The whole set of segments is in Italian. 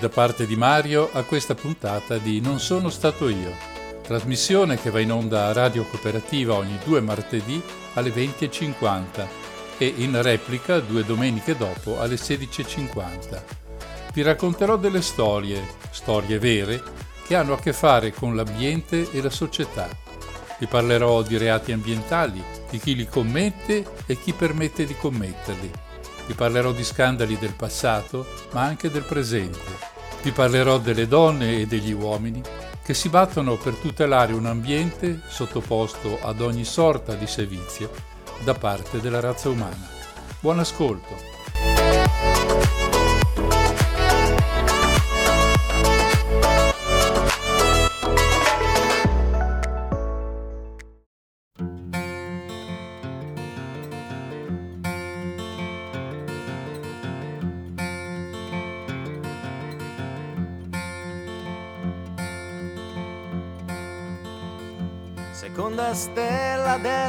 Da parte di Mario a questa puntata di Non sono stato io, trasmissione che va in onda a Radio Cooperativa ogni due martedì alle 20.50 e in replica due domeniche dopo alle 16.50. Vi racconterò delle storie, storie vere, che hanno a che fare con l'ambiente e la società. Vi parlerò di reati ambientali, di chi li commette e chi permette di commetterli vi parlerò di scandali del passato, ma anche del presente. Vi parlerò delle donne e degli uomini che si battono per tutelare un ambiente sottoposto ad ogni sorta di servizio da parte della razza umana. Buon ascolto!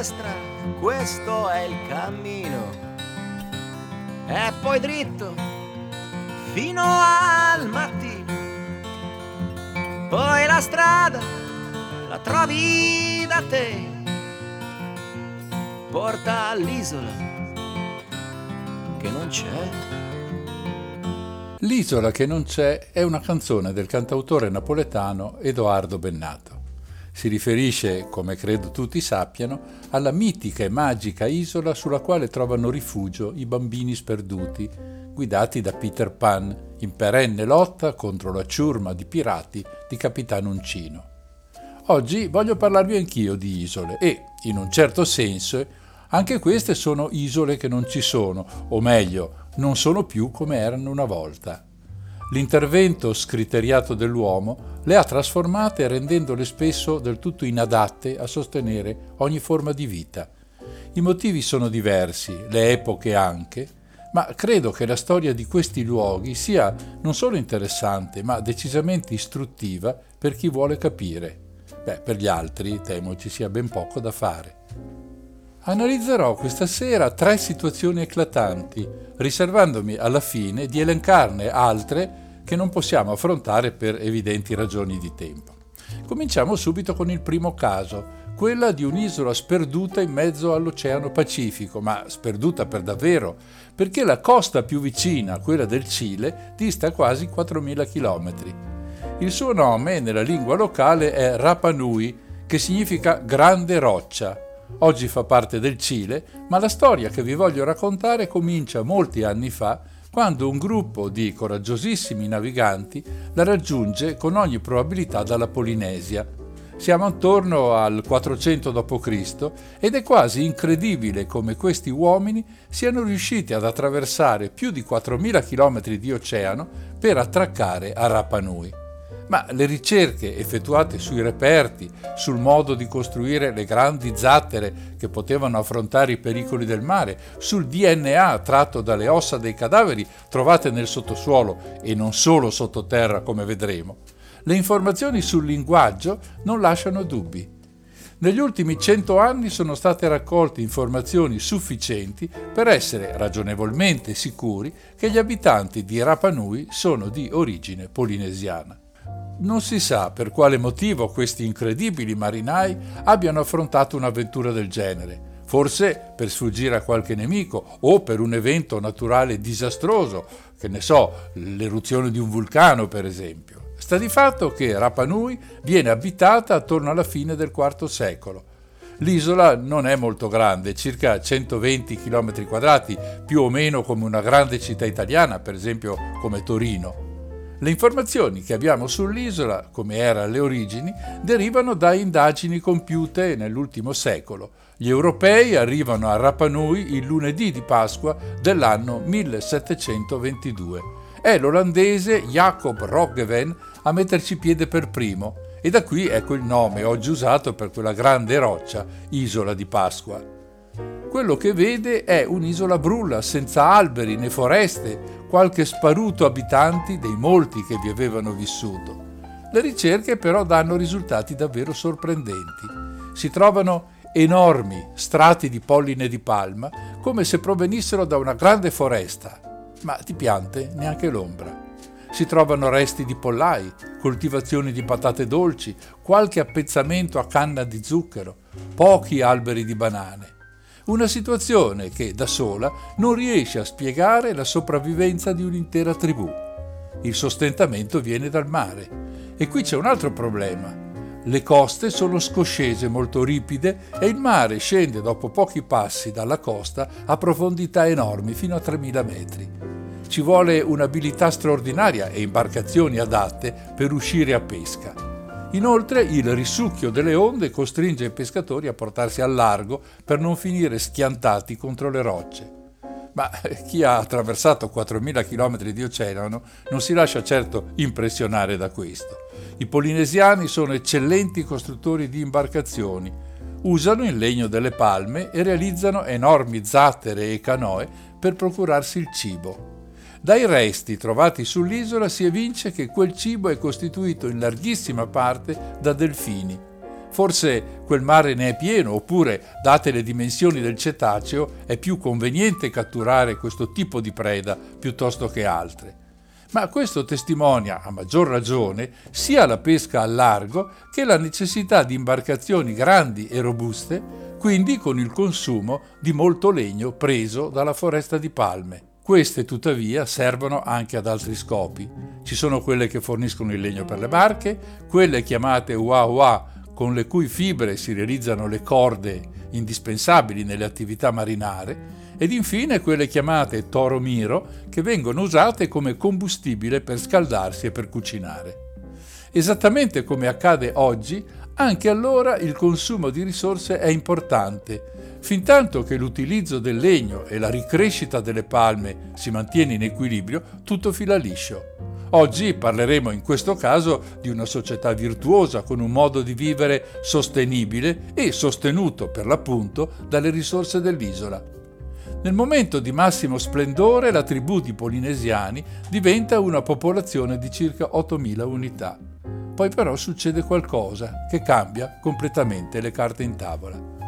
Destra, questo è il cammino. E poi dritto fino al mattino. Poi la strada la trovi da te. Porta all'isola che non c'è. L'isola che non c'è è una canzone del cantautore napoletano Edoardo Bennato. Si riferisce, come credo tutti sappiano, alla mitica e magica isola sulla quale trovano rifugio i bambini sperduti, guidati da Peter Pan in perenne lotta contro la ciurma di pirati di Capitano Uncino. Oggi voglio parlarvi anch'io di isole e, in un certo senso, anche queste sono isole che non ci sono, o meglio, non sono più come erano una volta. L'intervento scriteriato dell'uomo le ha trasformate rendendole spesso del tutto inadatte a sostenere ogni forma di vita. I motivi sono diversi, le epoche anche, ma credo che la storia di questi luoghi sia non solo interessante, ma decisamente istruttiva per chi vuole capire. Beh, per gli altri temo ci sia ben poco da fare. Analizzerò questa sera tre situazioni eclatanti, riservandomi alla fine di elencarne altre che non possiamo affrontare per evidenti ragioni di tempo. Cominciamo subito con il primo caso, quella di un'isola sperduta in mezzo all'Oceano Pacifico, ma sperduta per davvero, perché la costa più vicina, quella del Cile, dista quasi 4.000 km. Il suo nome nella lingua locale è Rapa Nui, che significa grande roccia. Oggi fa parte del Cile, ma la storia che vi voglio raccontare comincia molti anni fa quando un gruppo di coraggiosissimi naviganti la raggiunge con ogni probabilità dalla Polinesia. Siamo attorno al 400 d.C. ed è quasi incredibile come questi uomini siano riusciti ad attraversare più di 4.000 km di oceano per attraccare a Rapa Nui ma le ricerche effettuate sui reperti, sul modo di costruire le grandi zattere che potevano affrontare i pericoli del mare, sul DNA tratto dalle ossa dei cadaveri trovate nel sottosuolo e non solo sottoterra come vedremo, le informazioni sul linguaggio non lasciano dubbi. Negli ultimi cento anni sono state raccolte informazioni sufficienti per essere ragionevolmente sicuri che gli abitanti di Rapa Nui sono di origine polinesiana. Non si sa per quale motivo questi incredibili marinai abbiano affrontato un'avventura del genere. Forse per sfuggire a qualche nemico o per un evento naturale disastroso, che ne so, l'eruzione di un vulcano per esempio. Sta di fatto che Rapa Nui viene abitata attorno alla fine del IV secolo. L'isola non è molto grande, circa 120 km quadrati, più o meno come una grande città italiana, per esempio come Torino. Le informazioni che abbiamo sull'isola, come era alle origini, derivano da indagini compiute nell'ultimo secolo. Gli europei arrivano a Rapa Nui il lunedì di Pasqua dell'anno 1722. È l'olandese Jacob Roggeveen a metterci piede per primo e da qui ecco il nome oggi usato per quella grande roccia, Isola di Pasqua. Quello che vede è un'isola brulla, senza alberi né foreste, qualche sparuto abitanti dei molti che vi avevano vissuto. Le ricerche però danno risultati davvero sorprendenti. Si trovano enormi strati di polline di palma come se provenissero da una grande foresta, ma di piante neanche l'ombra. Si trovano resti di pollai, coltivazioni di patate dolci, qualche appezzamento a canna di zucchero, pochi alberi di banane. Una situazione che da sola non riesce a spiegare la sopravvivenza di un'intera tribù. Il sostentamento viene dal mare. E qui c'è un altro problema. Le coste sono scoscese molto ripide e il mare scende dopo pochi passi dalla costa a profondità enormi fino a 3000 metri. Ci vuole un'abilità straordinaria e imbarcazioni adatte per uscire a pesca. Inoltre il risucchio delle onde costringe i pescatori a portarsi al largo per non finire schiantati contro le rocce. Ma chi ha attraversato 4.000 km di oceano non si lascia certo impressionare da questo. I polinesiani sono eccellenti costruttori di imbarcazioni, usano il legno delle palme e realizzano enormi zattere e canoe per procurarsi il cibo. Dai resti trovati sull'isola si evince che quel cibo è costituito in larghissima parte da delfini. Forse quel mare ne è pieno, oppure, date le dimensioni del cetaceo, è più conveniente catturare questo tipo di preda piuttosto che altre. Ma questo testimonia, a maggior ragione, sia la pesca al largo che la necessità di imbarcazioni grandi e robuste, quindi con il consumo di molto legno preso dalla foresta di palme. Queste tuttavia servono anche ad altri scopi. Ci sono quelle che forniscono il legno per le barche, quelle chiamate wah con le cui fibre si realizzano le corde indispensabili nelle attività marinare, ed infine quelle chiamate toro miro che vengono usate come combustibile per scaldarsi e per cucinare. Esattamente come accade oggi, anche allora il consumo di risorse è importante Fintanto che l'utilizzo del legno e la ricrescita delle palme si mantiene in equilibrio, tutto fila liscio. Oggi parleremo in questo caso di una società virtuosa con un modo di vivere sostenibile e sostenuto per l'appunto dalle risorse dell'isola. Nel momento di massimo splendore la tribù di polinesiani diventa una popolazione di circa 8.000 unità. Poi però succede qualcosa che cambia completamente le carte in tavola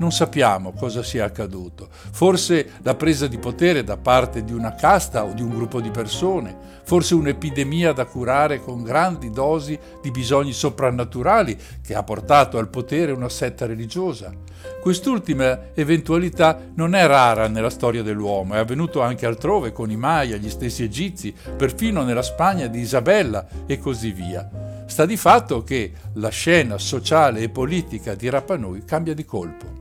non sappiamo cosa sia accaduto. Forse la presa di potere da parte di una casta o di un gruppo di persone, forse un'epidemia da curare con grandi dosi di bisogni soprannaturali che ha portato al potere una setta religiosa. Quest'ultima eventualità non è rara nella storia dell'uomo, è avvenuto anche altrove con i Maya, gli stessi egizi, perfino nella Spagna di Isabella e così via. Sta di fatto che la scena sociale e politica di Rapanui cambia di colpo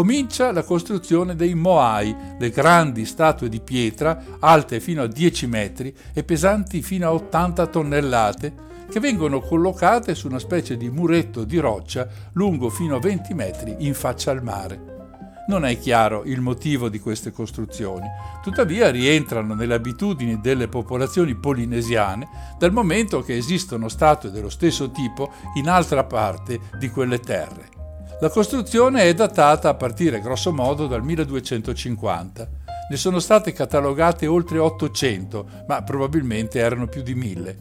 comincia la costruzione dei Moai, le grandi statue di pietra alte fino a 10 metri e pesanti fino a 80 tonnellate, che vengono collocate su una specie di muretto di roccia lungo fino a 20 metri in faccia al mare. Non è chiaro il motivo di queste costruzioni, tuttavia rientrano nelle abitudini delle popolazioni polinesiane dal momento che esistono statue dello stesso tipo in altra parte di quelle terre. La costruzione è datata a partire grosso modo dal 1250. Ne sono state catalogate oltre 800, ma probabilmente erano più di 1000.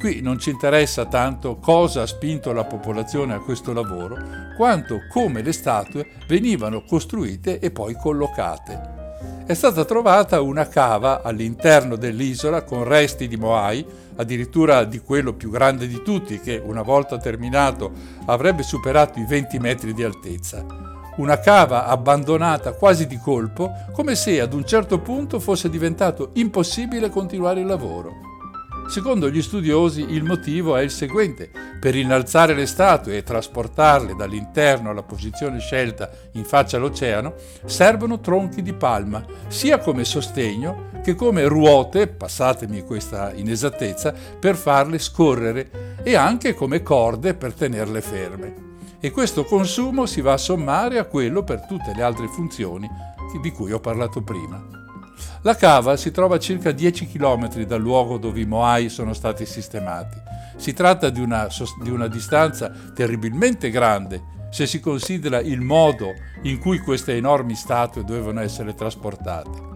Qui non ci interessa tanto cosa ha spinto la popolazione a questo lavoro, quanto come le statue venivano costruite e poi collocate. È stata trovata una cava all'interno dell'isola con resti di Moai, addirittura di quello più grande di tutti, che una volta terminato avrebbe superato i 20 metri di altezza. Una cava abbandonata quasi di colpo, come se ad un certo punto fosse diventato impossibile continuare il lavoro. Secondo gli studiosi il motivo è il seguente. Per innalzare le statue e trasportarle dall'interno alla posizione scelta in faccia all'oceano servono tronchi di palma, sia come sostegno che come ruote, passatemi questa inesattezza, per farle scorrere e anche come corde per tenerle ferme. E questo consumo si va a sommare a quello per tutte le altre funzioni di cui ho parlato prima. La cava si trova a circa 10 km dal luogo dove i Moai sono stati sistemati. Si tratta di una, di una distanza terribilmente grande se si considera il modo in cui queste enormi statue dovevano essere trasportate.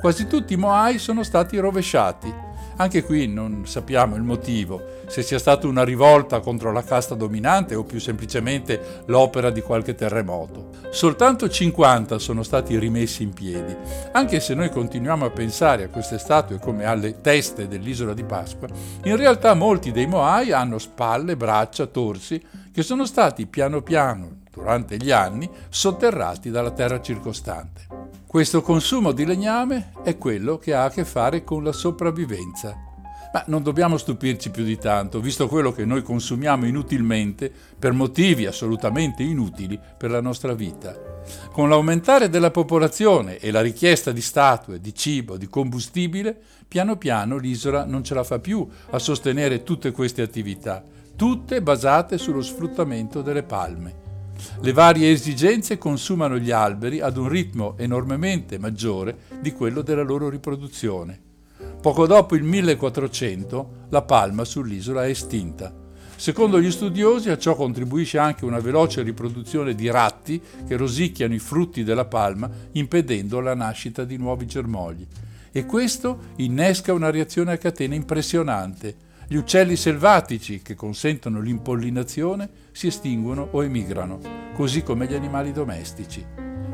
Quasi tutti i Moai sono stati rovesciati, Anche qui non sappiamo il motivo, se sia stata una rivolta contro la casta dominante o più semplicemente l'opera di qualche terremoto. Soltanto 50 sono stati rimessi in piedi, anche se noi continuiamo a pensare a queste statue come alle teste dell'isola di Pasqua, in realtà molti dei Moai hanno spalle, braccia, torsi che sono stati piano piano, durante gli anni, sotterrati dalla terra circostante. Questo consumo di legname è quello che ha a che fare con la sopravvivenza. Ma non dobbiamo stupirci più di tanto, visto quello che noi consumiamo inutilmente per motivi assolutamente inutili per la nostra vita. Con l'aumentare della popolazione e la richiesta di statue, di cibo, di combustibile, piano piano l'isola non ce la fa più a sostenere tutte queste attività, tutte basate sullo sfruttamento delle palme. Le varie esigenze consumano gli alberi ad un ritmo enormemente maggiore di quello della loro riproduzione. Poco dopo il 1400 la palma sull'isola è estinta. Secondo gli studiosi a ciò contribuisce anche una veloce riproduzione di ratti che rosicchiano i frutti della palma impedendo la nascita di nuovi germogli. E questo innesca una reazione a catena impressionante gli uccelli selvatici che consentono l'impollinazione si estinguono o emigrano, così come gli animali domestici.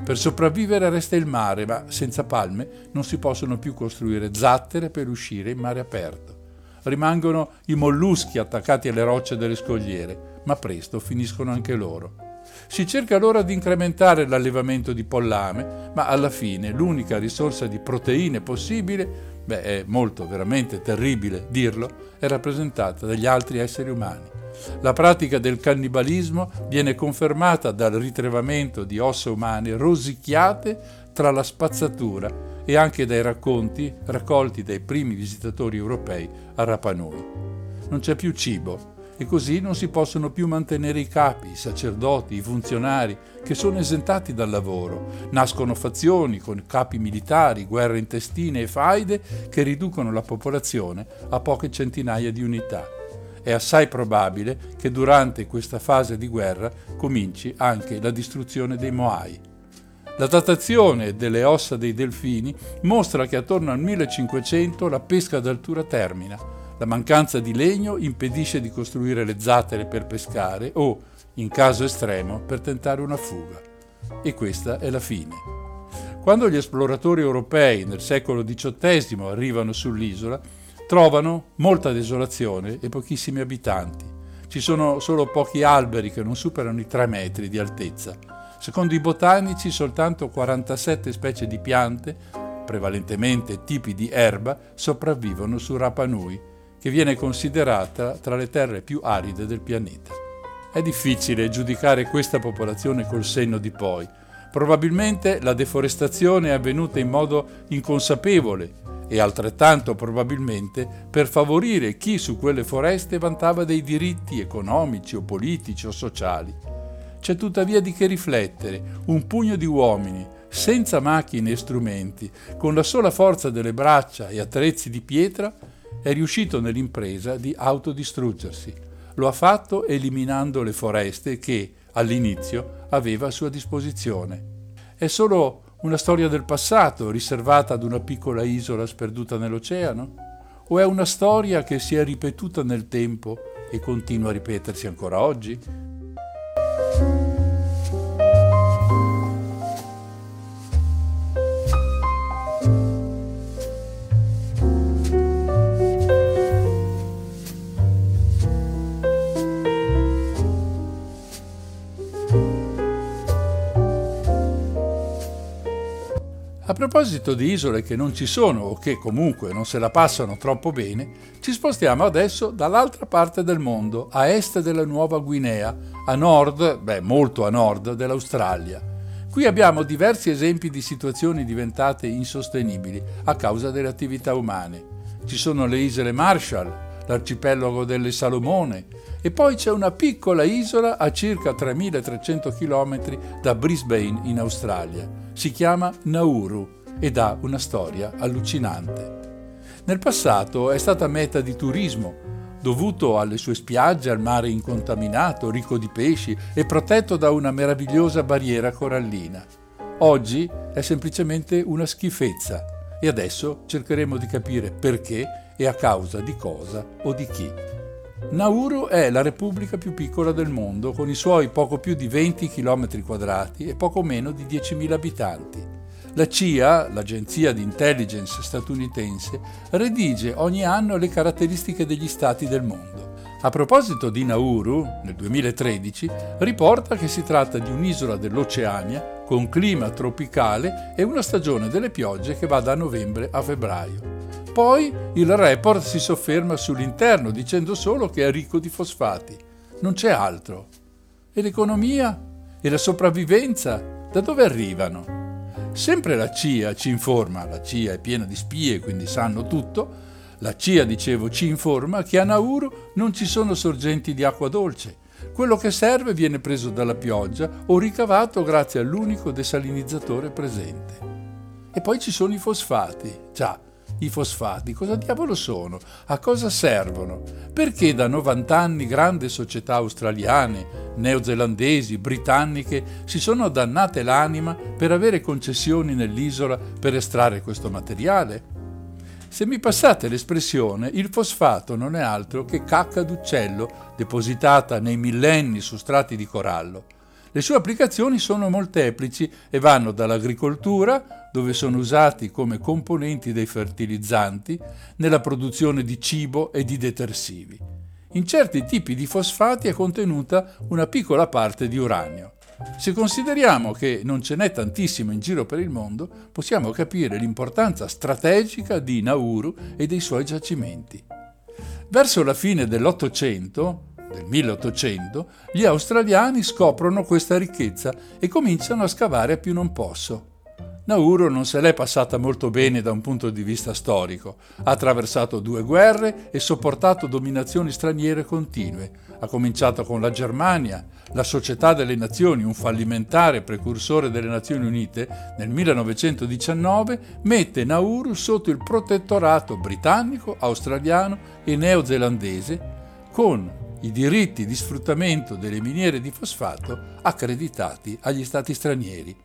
Per sopravvivere resta il mare, ma senza palme non si possono più costruire zattere per uscire in mare aperto. Rimangono i molluschi attaccati alle rocce delle scogliere, ma presto finiscono anche loro. Si cerca allora di incrementare l'allevamento di pollame, ma alla fine l'unica risorsa di proteine possibile beh è molto veramente terribile dirlo, è rappresentata dagli altri esseri umani. La pratica del cannibalismo viene confermata dal ritrovamento di ossa umane rosicchiate tra la spazzatura e anche dai racconti raccolti dai primi visitatori europei a Rapa Nui. Non c'è più cibo, e così non si possono più mantenere i capi, i sacerdoti, i funzionari, che sono esentati dal lavoro. Nascono fazioni con capi militari, guerre intestine e faide che riducono la popolazione a poche centinaia di unità. È assai probabile che durante questa fase di guerra cominci anche la distruzione dei Moai. La datazione delle ossa dei delfini mostra che attorno al 1500 la pesca d'altura termina la mancanza di legno impedisce di costruire le zattere per pescare o, in caso estremo, per tentare una fuga. E questa è la fine. Quando gli esploratori europei nel secolo XVIII arrivano sull'isola, trovano molta desolazione e pochissimi abitanti. Ci sono solo pochi alberi che non superano i 3 metri di altezza. Secondo i botanici soltanto 47 specie di piante, prevalentemente tipi di erba, sopravvivono su Rapa Nui che viene considerata tra le terre più aride del pianeta. È difficile giudicare questa popolazione col senno di poi. Probabilmente la deforestazione è avvenuta in modo inconsapevole e altrettanto probabilmente per favorire chi su quelle foreste vantava dei diritti economici o politici o sociali. C'è tuttavia di che riflettere, un pugno di uomini, senza macchine e strumenti, con la sola forza delle braccia e attrezzi di pietra, è riuscito nell'impresa di autodistruggersi. Lo ha fatto eliminando le foreste che, all'inizio, aveva a sua disposizione. È solo una storia del passato riservata ad una piccola isola sperduta nell'oceano? O è una storia che si è ripetuta nel tempo e continua a ripetersi ancora oggi? A proposito di isole che non ci sono o che comunque non se la passano troppo bene, ci spostiamo adesso dall'altra parte del mondo, a est della Nuova Guinea, a nord, beh molto a nord, dell'Australia. Qui abbiamo diversi esempi di situazioni diventate insostenibili a causa delle attività umane. Ci sono le isole Marshall, l'arcipelago delle Salomone e poi c'è una piccola isola a circa 3300 km da Brisbane in Australia si chiama Nauru ed ha una storia allucinante. Nel passato è stata meta di turismo, dovuto alle sue spiagge, al mare incontaminato, ricco di pesci e protetto da una meravigliosa barriera corallina. Oggi è semplicemente una schifezza e adesso cercheremo di capire perché e a causa di cosa o di chi. Nauru è la repubblica più piccola del mondo, con i suoi poco più di 20 km quadrati e poco meno di 10.000 abitanti. La CIA, l'agenzia di intelligence statunitense, redige ogni anno le caratteristiche degli stati del mondo. A proposito di Nauru, nel 2013, riporta che si tratta di un'isola dell'Oceania con clima tropicale e una stagione delle piogge che va da novembre a febbraio. Poi il report si sofferma sull'interno dicendo solo che è ricco di fosfati. Non c'è altro. E l'economia? E la sopravvivenza? Da dove arrivano? Sempre la CIA ci informa, la CIA è piena di spie quindi sanno tutto, la CIA, dicevo, ci informa che a Nauru non ci sono sorgenti di acqua dolce. Quello che serve viene preso dalla pioggia o ricavato grazie all'unico desalinizzatore presente. E poi ci sono i fosfati. Già, i fosfati cosa diavolo sono? A cosa servono? Perché da 90 anni grandi società australiane, neozelandesi, britanniche si sono dannate l'anima per avere concessioni nell'isola per estrarre questo materiale? Se mi passate l'espressione, il fosfato non è altro che cacca d'uccello depositata nei millenni su strati di corallo. Le sue applicazioni sono molteplici e vanno dall'agricoltura, dove sono usati come componenti dei fertilizzanti, nella produzione di cibo e di detersivi. In certi tipi di fosfati è contenuta una piccola parte di uranio. Se consideriamo che non ce n'è tantissimo in giro per il mondo, possiamo capire l'importanza strategica di Nauru e dei suoi giacimenti. Verso la fine dell'Ottocento, del 1800, gli australiani scoprono questa ricchezza e cominciano a scavare a più non posso. Nauru non se l'è passata molto bene da un punto di vista storico. Ha attraversato due guerre e sopportato dominazioni straniere continue. Ha cominciato con la Germania, la Società delle Nazioni, un fallimentare precursore delle Nazioni Unite, nel 1919 mette Nauru sotto il protettorato britannico, australiano e neozelandese con i diritti di sfruttamento delle miniere di fosfato accreditati agli stati stranieri.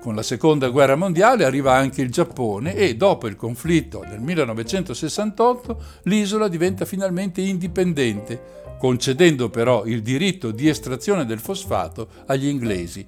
Con la seconda guerra mondiale arriva anche il Giappone e dopo il conflitto del 1968 l'isola diventa finalmente indipendente, concedendo però il diritto di estrazione del fosfato agli inglesi.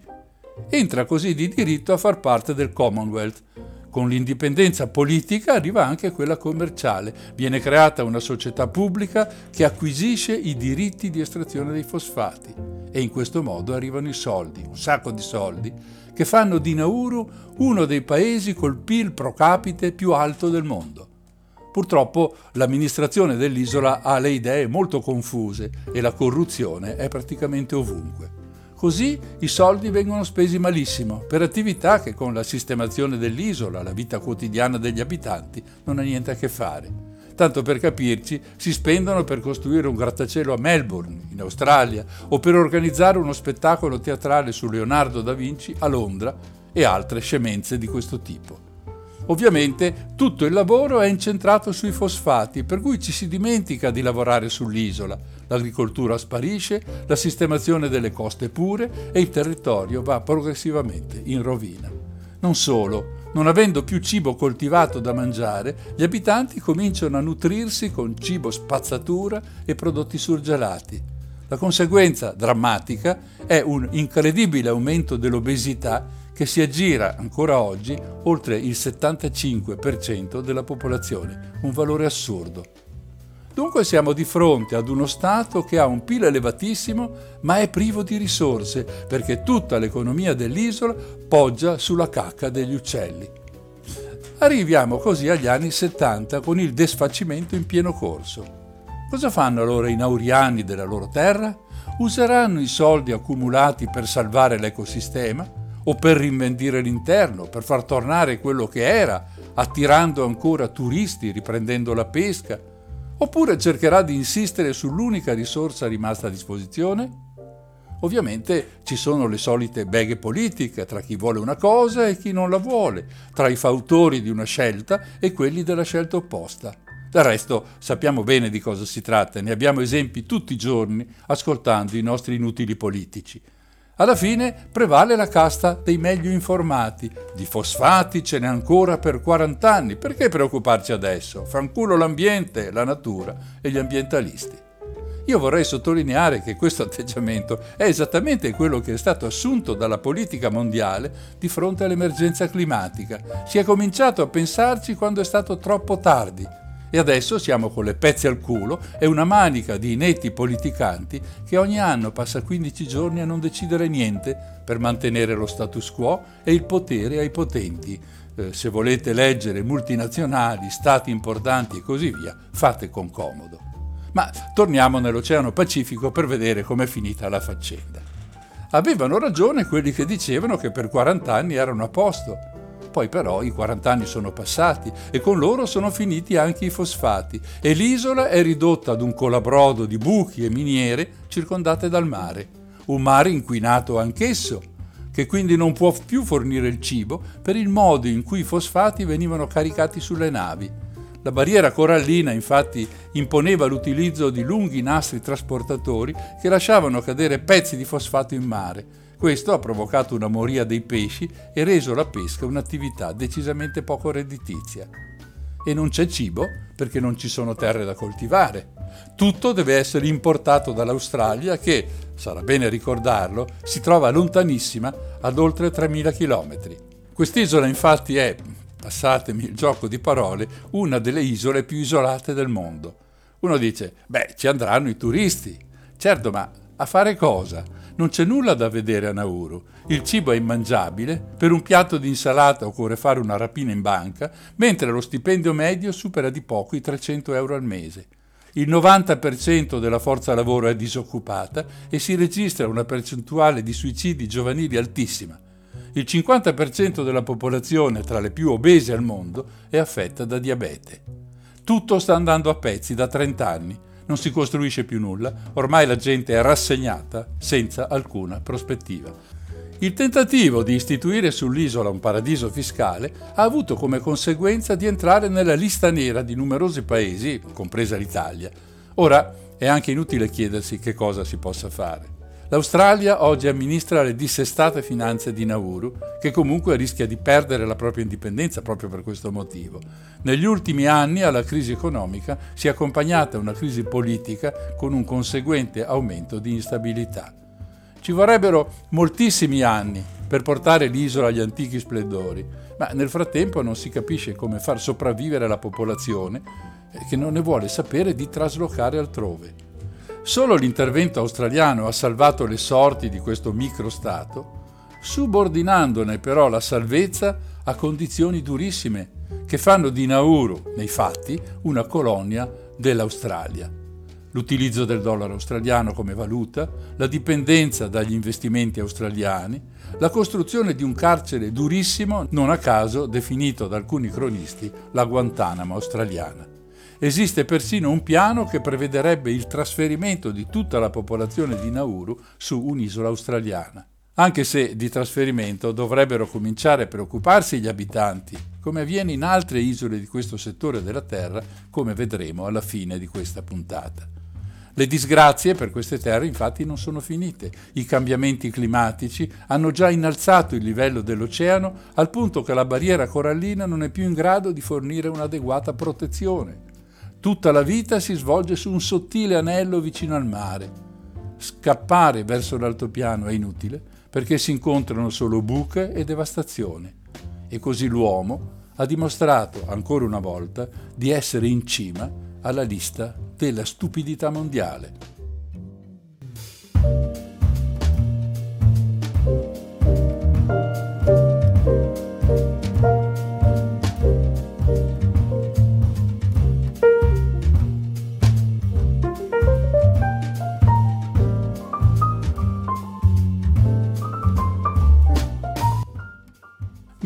Entra così di diritto a far parte del Commonwealth. Con l'indipendenza politica arriva anche quella commerciale. Viene creata una società pubblica che acquisisce i diritti di estrazione dei fosfati e in questo modo arrivano i soldi, un sacco di soldi, che fanno di Nauru uno dei paesi col PIL pro capite più alto del mondo. Purtroppo l'amministrazione dell'isola ha le idee molto confuse e la corruzione è praticamente ovunque. Così i soldi vengono spesi malissimo per attività che con la sistemazione dell'isola, la vita quotidiana degli abitanti, non ha niente a che fare. Tanto per capirci, si spendono per costruire un grattacielo a Melbourne, in Australia, o per organizzare uno spettacolo teatrale su Leonardo da Vinci a Londra e altre scemenze di questo tipo. Ovviamente tutto il lavoro è incentrato sui fosfati, per cui ci si dimentica di lavorare sull'isola. L'agricoltura sparisce, la sistemazione delle coste pure e il territorio va progressivamente in rovina. Non solo, non avendo più cibo coltivato da mangiare, gli abitanti cominciano a nutrirsi con cibo spazzatura e prodotti surgelati. La conseguenza drammatica è un incredibile aumento dell'obesità che si aggira ancora oggi oltre il 75% della popolazione, un valore assurdo. Dunque siamo di fronte ad uno Stato che ha un PIL elevatissimo ma è privo di risorse perché tutta l'economia dell'isola poggia sulla cacca degli uccelli. Arriviamo così agli anni 70 con il desfacimento in pieno corso. Cosa fanno allora i nauriani della loro terra? Useranno i soldi accumulati per salvare l'ecosistema o per rinvendire l'interno, per far tornare quello che era, attirando ancora turisti, riprendendo la pesca, Oppure cercherà di insistere sull'unica risorsa rimasta a disposizione? Ovviamente ci sono le solite beghe politiche tra chi vuole una cosa e chi non la vuole, tra i fautori di una scelta e quelli della scelta opposta. Del resto sappiamo bene di cosa si tratta, ne abbiamo esempi tutti i giorni ascoltando i nostri inutili politici. Alla fine prevale la casta dei meglio informati. Di fosfati ce n'è ancora per 40 anni. Perché preoccuparci adesso? Fanculo l'ambiente, la natura e gli ambientalisti. Io vorrei sottolineare che questo atteggiamento è esattamente quello che è stato assunto dalla politica mondiale di fronte all'emergenza climatica. Si è cominciato a pensarci quando è stato troppo tardi e adesso siamo con le pezze al culo e una manica di inetti politicanti che ogni anno passa 15 giorni a non decidere niente per mantenere lo status quo e il potere ai potenti. Eh, se volete leggere multinazionali, stati importanti e così via, fate con comodo. Ma torniamo nell'Oceano Pacifico per vedere com'è finita la faccenda. Avevano ragione quelli che dicevano che per 40 anni erano a posto. Poi però i 40 anni sono passati e con loro sono finiti anche i fosfati e l'isola è ridotta ad un colabrodo di buchi e miniere circondate dal mare. Un mare inquinato anch'esso, che quindi non può più fornire il cibo per il modo in cui i fosfati venivano caricati sulle navi la barriera corallina infatti imponeva l'utilizzo di lunghi nastri trasportatori che lasciavano cadere pezzi di fosfato in mare. Questo ha provocato una moria dei pesci e reso la pesca un'attività decisamente poco redditizia. E non c'è cibo perché non ci sono terre da coltivare. Tutto deve essere importato dall'Australia che, sarà bene ricordarlo, si trova lontanissima ad oltre 3.000 km. Quest'isola infatti è, passatemi il gioco di parole, una delle isole più isolate del mondo. Uno dice, beh, ci andranno i turisti. Certo, ma a fare cosa? Non c'è nulla da vedere a Nauru. Il cibo è immangiabile, per un piatto di insalata occorre fare una rapina in banca, mentre lo stipendio medio supera di poco i 300 euro al mese. Il 90% della forza lavoro è disoccupata e si registra una percentuale di suicidi giovanili altissima. Il 50% della popolazione, tra le più obese al mondo, è affetta da diabete. Tutto sta andando a pezzi da 30 anni, non si costruisce più nulla, ormai la gente è rassegnata senza alcuna prospettiva. Il tentativo di istituire sull'isola un paradiso fiscale ha avuto come conseguenza di entrare nella lista nera di numerosi paesi, compresa l'Italia. Ora è anche inutile chiedersi che cosa si possa fare. L'Australia oggi amministra le dissestate finanze di Nauru, che comunque rischia di perdere la propria indipendenza proprio per questo motivo. Negli ultimi anni alla crisi economica si è accompagnata una crisi politica con un conseguente aumento di instabilità. Ci vorrebbero moltissimi anni per portare l'isola agli antichi splendori, ma nel frattempo non si capisce come far sopravvivere la popolazione eh, che non ne vuole sapere di traslocare altrove. Solo l'intervento australiano ha salvato le sorti di questo microstato, subordinandone però la salvezza a condizioni durissime che fanno di Nauru, nei fatti, una colonia dell'Australia. L'utilizzo del dollaro australiano come valuta, la dipendenza dagli investimenti australiani, la costruzione di un carcere durissimo, non a caso definito da alcuni cronisti la Guantanamo australiana. Esiste persino un piano che prevederebbe il trasferimento di tutta la popolazione di Nauru su un'isola australiana. Anche se di trasferimento dovrebbero cominciare a preoccuparsi gli abitanti, come avviene in altre isole di questo settore della Terra, come vedremo alla fine di questa puntata. Le disgrazie per queste terre infatti non sono finite. I cambiamenti climatici hanno già innalzato il livello dell'oceano al punto che la barriera corallina non è più in grado di fornire un'adeguata protezione. Tutta la vita si svolge su un sottile anello vicino al mare. Scappare verso l'altopiano è inutile perché si incontrano solo buche e devastazione. E così l'uomo ha dimostrato ancora una volta di essere in cima alla lista della stupidità mondiale.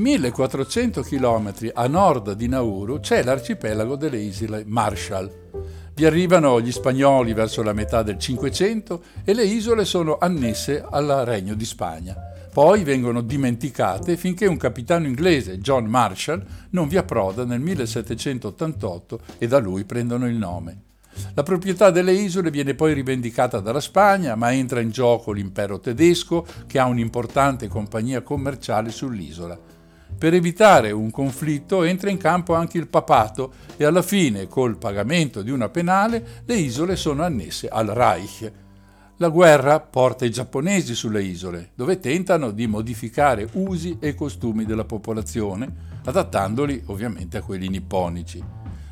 1400 km a nord di Nauru c'è l'arcipelago delle isole Marshall. Vi arrivano gli spagnoli verso la metà del Cinquecento e le isole sono annesse al Regno di Spagna. Poi vengono dimenticate finché un capitano inglese, John Marshall, non vi approda nel 1788 e da lui prendono il nome. La proprietà delle isole viene poi rivendicata dalla Spagna, ma entra in gioco l'impero tedesco che ha un'importante compagnia commerciale sull'isola. Per evitare un conflitto entra in campo anche il papato e alla fine, col pagamento di una penale, le isole sono annesse al Reich. La guerra porta i giapponesi sulle isole, dove tentano di modificare usi e costumi della popolazione, adattandoli ovviamente a quelli nipponici.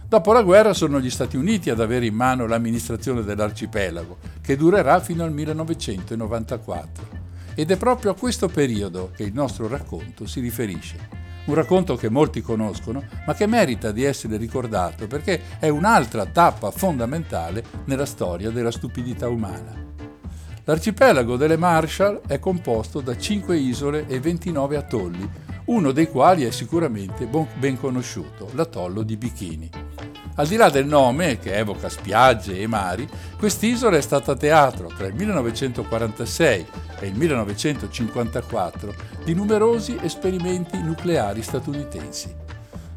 Dopo la guerra sono gli Stati Uniti ad avere in mano l'amministrazione dell'arcipelago, che durerà fino al 1994. Ed è proprio a questo periodo che il nostro racconto si riferisce. Un racconto che molti conoscono, ma che merita di essere ricordato perché è un'altra tappa fondamentale nella storia della stupidità umana. L'arcipelago delle Marshall è composto da 5 isole e 29 atolli, uno dei quali è sicuramente ben conosciuto, l'atollo di Bikini. Al di là del nome, che evoca spiagge e mari, quest'isola è stata teatro tra il 1946 e il 1954 di numerosi esperimenti nucleari statunitensi.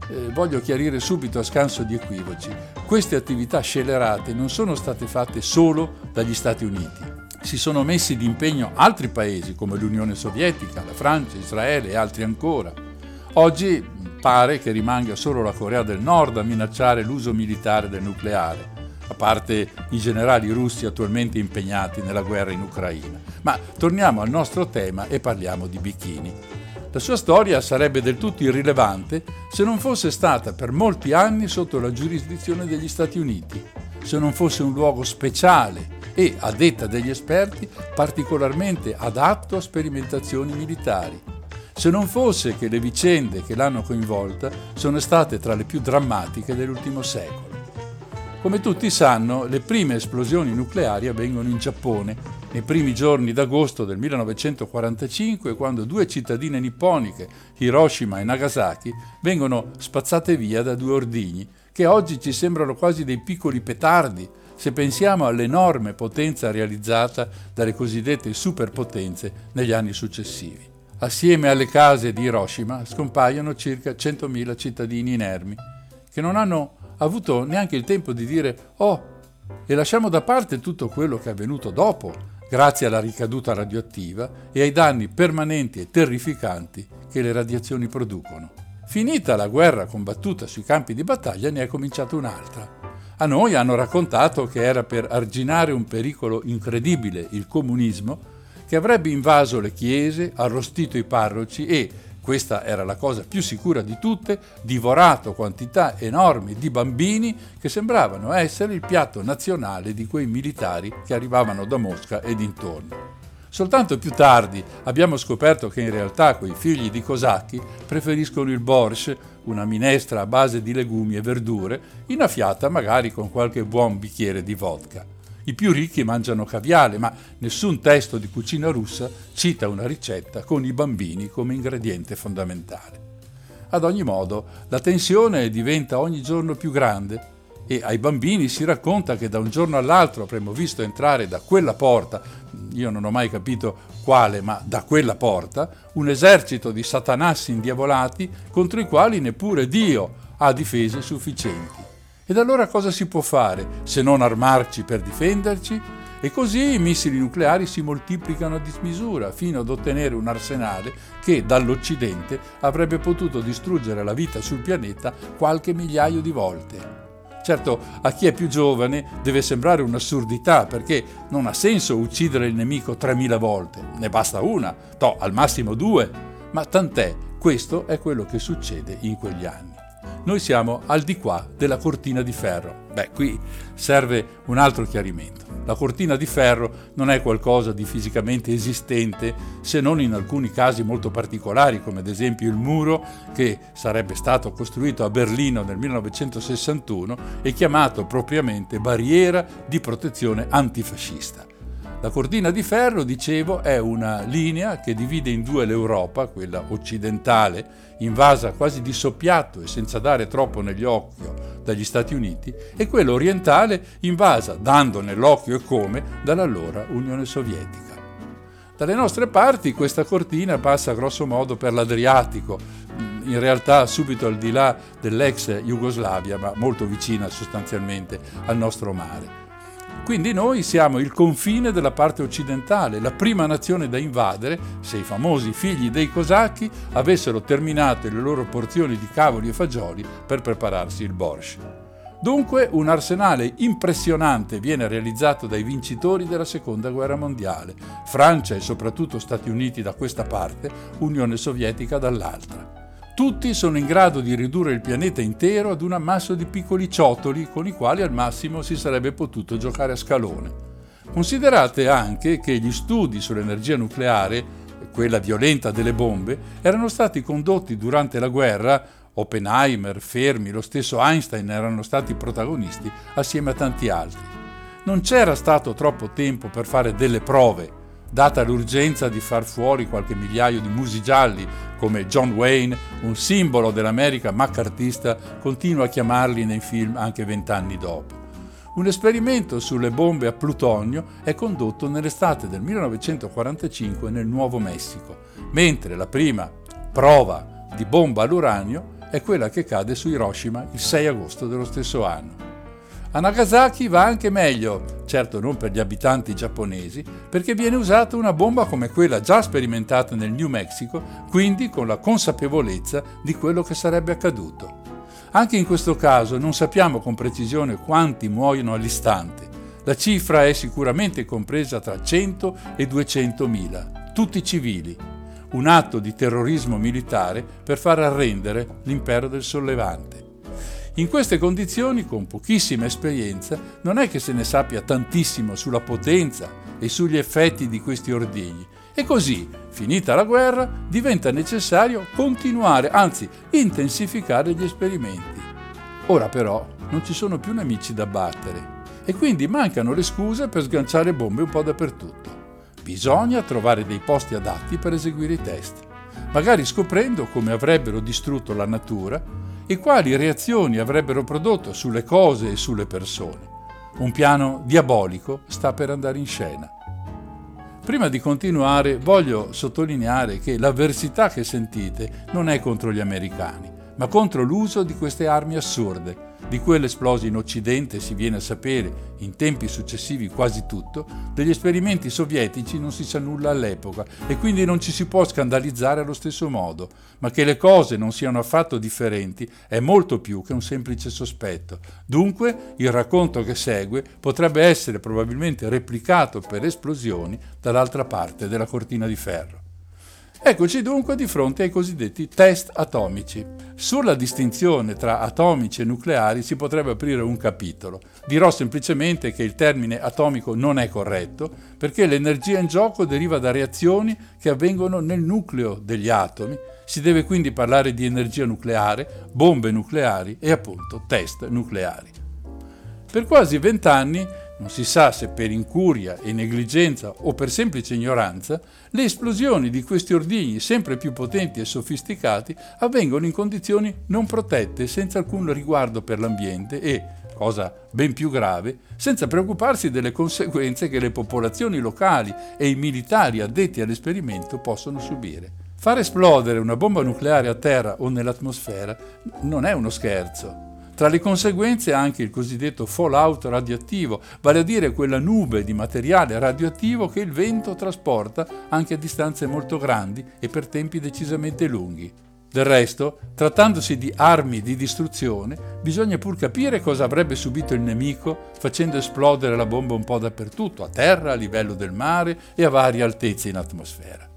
Eh, voglio chiarire subito a scanso di equivoci, queste attività scelerate non sono state fatte solo dagli Stati Uniti. Si sono messi d'impegno altri paesi come l'Unione Sovietica, la Francia, Israele e altri ancora. Oggi pare che rimanga solo la Corea del Nord a minacciare l'uso militare del nucleare, a parte i generali russi attualmente impegnati nella guerra in Ucraina. Ma torniamo al nostro tema e parliamo di Bikini. La sua storia sarebbe del tutto irrilevante se non fosse stata per molti anni sotto la giurisdizione degli Stati Uniti, se non fosse un luogo speciale e, a detta degli esperti, particolarmente adatto a sperimentazioni militari se non fosse che le vicende che l'hanno coinvolta sono state tra le più drammatiche dell'ultimo secolo. Come tutti sanno, le prime esplosioni nucleari avvengono in Giappone, nei primi giorni d'agosto del 1945, quando due cittadine nipponiche, Hiroshima e Nagasaki, vengono spazzate via da due ordigni, che oggi ci sembrano quasi dei piccoli petardi, se pensiamo all'enorme potenza realizzata dalle cosiddette superpotenze negli anni successivi. Assieme alle case di Hiroshima scompaiono circa 100.000 cittadini inermi, che non hanno avuto neanche il tempo di dire oh, e lasciamo da parte tutto quello che è avvenuto dopo, grazie alla ricaduta radioattiva e ai danni permanenti e terrificanti che le radiazioni producono. Finita la guerra combattuta sui campi di battaglia ne è cominciata un'altra. A noi hanno raccontato che era per arginare un pericolo incredibile, il comunismo, che avrebbe invaso le chiese, arrostito i parroci e, questa era la cosa più sicura di tutte, divorato quantità enormi di bambini che sembravano essere il piatto nazionale di quei militari che arrivavano da Mosca e dintorni. Soltanto più tardi abbiamo scoperto che in realtà quei figli di cosacchi preferiscono il borscht, una minestra a base di legumi e verdure, innaffiata magari con qualche buon bicchiere di vodka. I più ricchi mangiano caviale, ma nessun testo di cucina russa cita una ricetta con i bambini come ingrediente fondamentale. Ad ogni modo, la tensione diventa ogni giorno più grande e ai bambini si racconta che da un giorno all'altro avremmo visto entrare da quella porta, io non ho mai capito quale, ma da quella porta, un esercito di satanassi indiavolati contro i quali neppure Dio ha difese sufficienti. Ed allora cosa si può fare se non armarci per difenderci? E così i missili nucleari si moltiplicano a dismisura fino ad ottenere un arsenale che dall'Occidente avrebbe potuto distruggere la vita sul pianeta qualche migliaio di volte. Certo, a chi è più giovane deve sembrare un'assurdità perché non ha senso uccidere il nemico 3000 volte, ne basta una, to, al massimo due, ma tant'è, questo è quello che succede in quegli anni noi siamo al di qua della cortina di ferro. Beh, qui serve un altro chiarimento. La cortina di ferro non è qualcosa di fisicamente esistente se non in alcuni casi molto particolari, come ad esempio il muro che sarebbe stato costruito a Berlino nel 1961 e chiamato propriamente barriera di protezione antifascista. La cortina di ferro, dicevo, è una linea che divide in due l'Europa, quella occidentale, invasa quasi di soppiatto e senza dare troppo negli occhi dagli Stati Uniti, e quella orientale invasa, dando nell'occhio e come, dall'allora Unione Sovietica. Dalle nostre parti questa cortina passa grosso modo per l'Adriatico, in realtà subito al di là dell'ex Jugoslavia, ma molto vicina sostanzialmente al nostro mare. Quindi noi siamo il confine della parte occidentale, la prima nazione da invadere se i famosi figli dei cosacchi avessero terminato le loro porzioni di cavoli e fagioli per prepararsi il borscht. Dunque un arsenale impressionante viene realizzato dai vincitori della Seconda Guerra Mondiale, Francia e soprattutto Stati Uniti da questa parte, Unione Sovietica dall'altra. Tutti sono in grado di ridurre il pianeta intero ad un ammasso di piccoli ciotoli con i quali al massimo si sarebbe potuto giocare a scalone. Considerate anche che gli studi sull'energia nucleare, quella violenta delle bombe, erano stati condotti durante la guerra Oppenheimer, Fermi, lo stesso Einstein erano stati protagonisti assieme a tanti altri. Non c'era stato troppo tempo per fare delle prove, data l'urgenza di far fuori qualche migliaio di musi gialli, come John Wayne, un simbolo dell'America maccartista, continua a chiamarli nei film anche vent'anni dopo. Un esperimento sulle bombe a plutonio è condotto nell'estate del 1945 nel Nuovo Messico, mentre la prima prova di bomba all'uranio è quella che cade su Hiroshima il 6 agosto dello stesso anno. A Nagasaki va anche meglio, certo non per gli abitanti giapponesi, perché viene usata una bomba come quella già sperimentata nel New Mexico, quindi con la consapevolezza di quello che sarebbe accaduto. Anche in questo caso non sappiamo con precisione quanti muoiono all'istante. La cifra è sicuramente compresa tra 100 e 200 mila, tutti civili. Un atto di terrorismo militare per far arrendere l'impero del sollevante. In queste condizioni, con pochissima esperienza, non è che se ne sappia tantissimo sulla potenza e sugli effetti di questi ordigni. E così, finita la guerra, diventa necessario continuare, anzi intensificare gli esperimenti. Ora però non ci sono più nemici da battere e quindi mancano le scuse per sganciare bombe un po' dappertutto. Bisogna trovare dei posti adatti per eseguire i test, magari scoprendo come avrebbero distrutto la natura e quali reazioni avrebbero prodotto sulle cose e sulle persone. Un piano diabolico sta per andare in scena. Prima di continuare voglio sottolineare che l'avversità che sentite non è contro gli americani, ma contro l'uso di queste armi assurde di quelle esplose in Occidente si viene a sapere, in tempi successivi quasi tutto, degli esperimenti sovietici non si sa nulla all'epoca e quindi non ci si può scandalizzare allo stesso modo, ma che le cose non siano affatto differenti è molto più che un semplice sospetto. Dunque il racconto che segue potrebbe essere probabilmente replicato per esplosioni dall'altra parte della cortina di ferro. Eccoci dunque di fronte ai cosiddetti test atomici. Sulla distinzione tra atomici e nucleari si potrebbe aprire un capitolo. Dirò semplicemente che il termine atomico non è corretto perché l'energia in gioco deriva da reazioni che avvengono nel nucleo degli atomi. Si deve quindi parlare di energia nucleare, bombe nucleari e appunto test nucleari. Per quasi vent'anni non si sa se per incuria e negligenza o per semplice ignoranza, le esplosioni di questi ordigni sempre più potenti e sofisticati avvengono in condizioni non protette, senza alcun riguardo per l'ambiente e, cosa ben più grave, senza preoccuparsi delle conseguenze che le popolazioni locali e i militari addetti all'esperimento possono subire. Far esplodere una bomba nucleare a terra o nell'atmosfera non è uno scherzo. Tra le conseguenze anche il cosiddetto fallout radioattivo, vale a dire quella nube di materiale radioattivo che il vento trasporta anche a distanze molto grandi e per tempi decisamente lunghi. Del resto, trattandosi di armi di distruzione, bisogna pur capire cosa avrebbe subito il nemico facendo esplodere la bomba un po' dappertutto, a terra, a livello del mare e a varie altezze in atmosfera.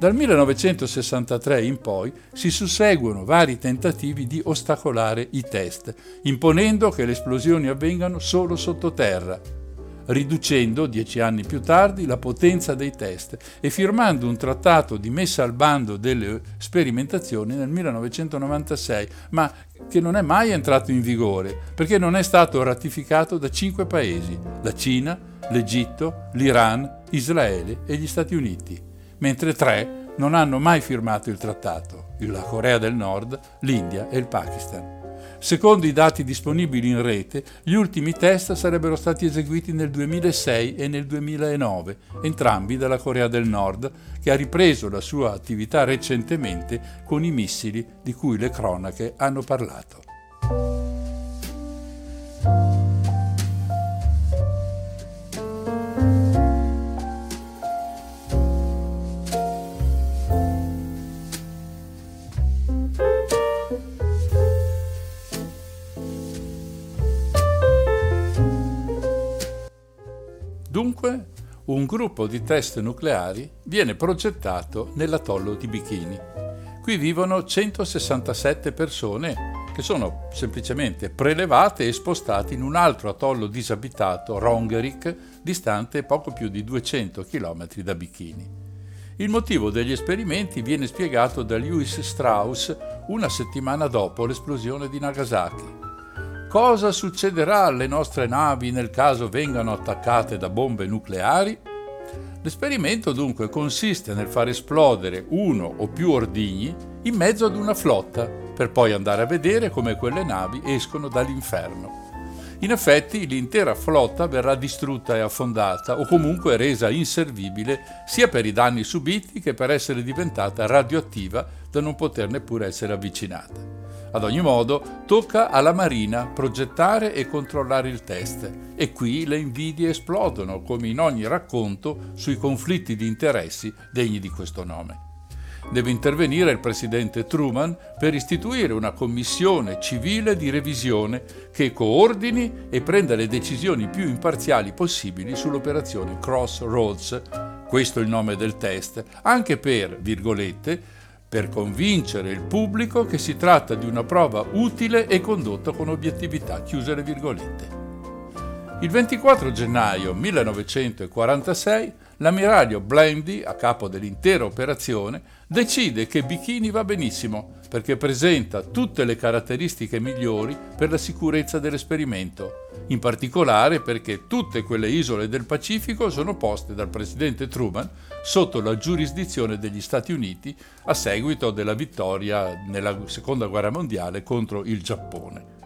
Dal 1963 in poi si susseguono vari tentativi di ostacolare i test, imponendo che le esplosioni avvengano solo sottoterra, riducendo dieci anni più tardi la potenza dei test e firmando un trattato di messa al bando delle sperimentazioni nel 1996, ma che non è mai entrato in vigore perché non è stato ratificato da cinque paesi, la Cina, l'Egitto, l'Iran, Israele e gli Stati Uniti mentre tre non hanno mai firmato il trattato, la Corea del Nord, l'India e il Pakistan. Secondo i dati disponibili in rete, gli ultimi test sarebbero stati eseguiti nel 2006 e nel 2009, entrambi dalla Corea del Nord, che ha ripreso la sua attività recentemente con i missili di cui le cronache hanno parlato. Dunque, un gruppo di test nucleari viene progettato nell'atollo di Bikini. Qui vivono 167 persone che sono semplicemente prelevate e spostate in un altro atollo disabitato, Rongerik, distante poco più di 200 km da Bikini. Il motivo degli esperimenti viene spiegato da Lewis Strauss una settimana dopo l'esplosione di Nagasaki. Cosa succederà alle nostre navi nel caso vengano attaccate da bombe nucleari? L'esperimento dunque consiste nel far esplodere uno o più ordigni in mezzo ad una flotta, per poi andare a vedere come quelle navi escono dall'inferno. In effetti l'intera flotta verrà distrutta e affondata o comunque resa inservibile sia per i danni subiti che per essere diventata radioattiva da non poter neppure essere avvicinata. Ad ogni modo, tocca alla Marina progettare e controllare il test e qui le invidie esplodono, come in ogni racconto sui conflitti di interessi degni di questo nome. Deve intervenire il presidente Truman per istituire una commissione civile di revisione che coordini e prenda le decisioni più imparziali possibili sull'operazione Crossroads, questo è il nome del test, anche per, virgolette, per convincere il pubblico che si tratta di una prova utile e condotta con obiettività. Il 24 gennaio 1946 l'ammiraglio Blandy, a capo dell'intera operazione, decide che Bikini va benissimo perché presenta tutte le caratteristiche migliori per la sicurezza dell'esperimento, in particolare perché tutte quelle isole del Pacifico sono poste dal presidente Truman sotto la giurisdizione degli Stati Uniti a seguito della vittoria nella Seconda Guerra Mondiale contro il Giappone.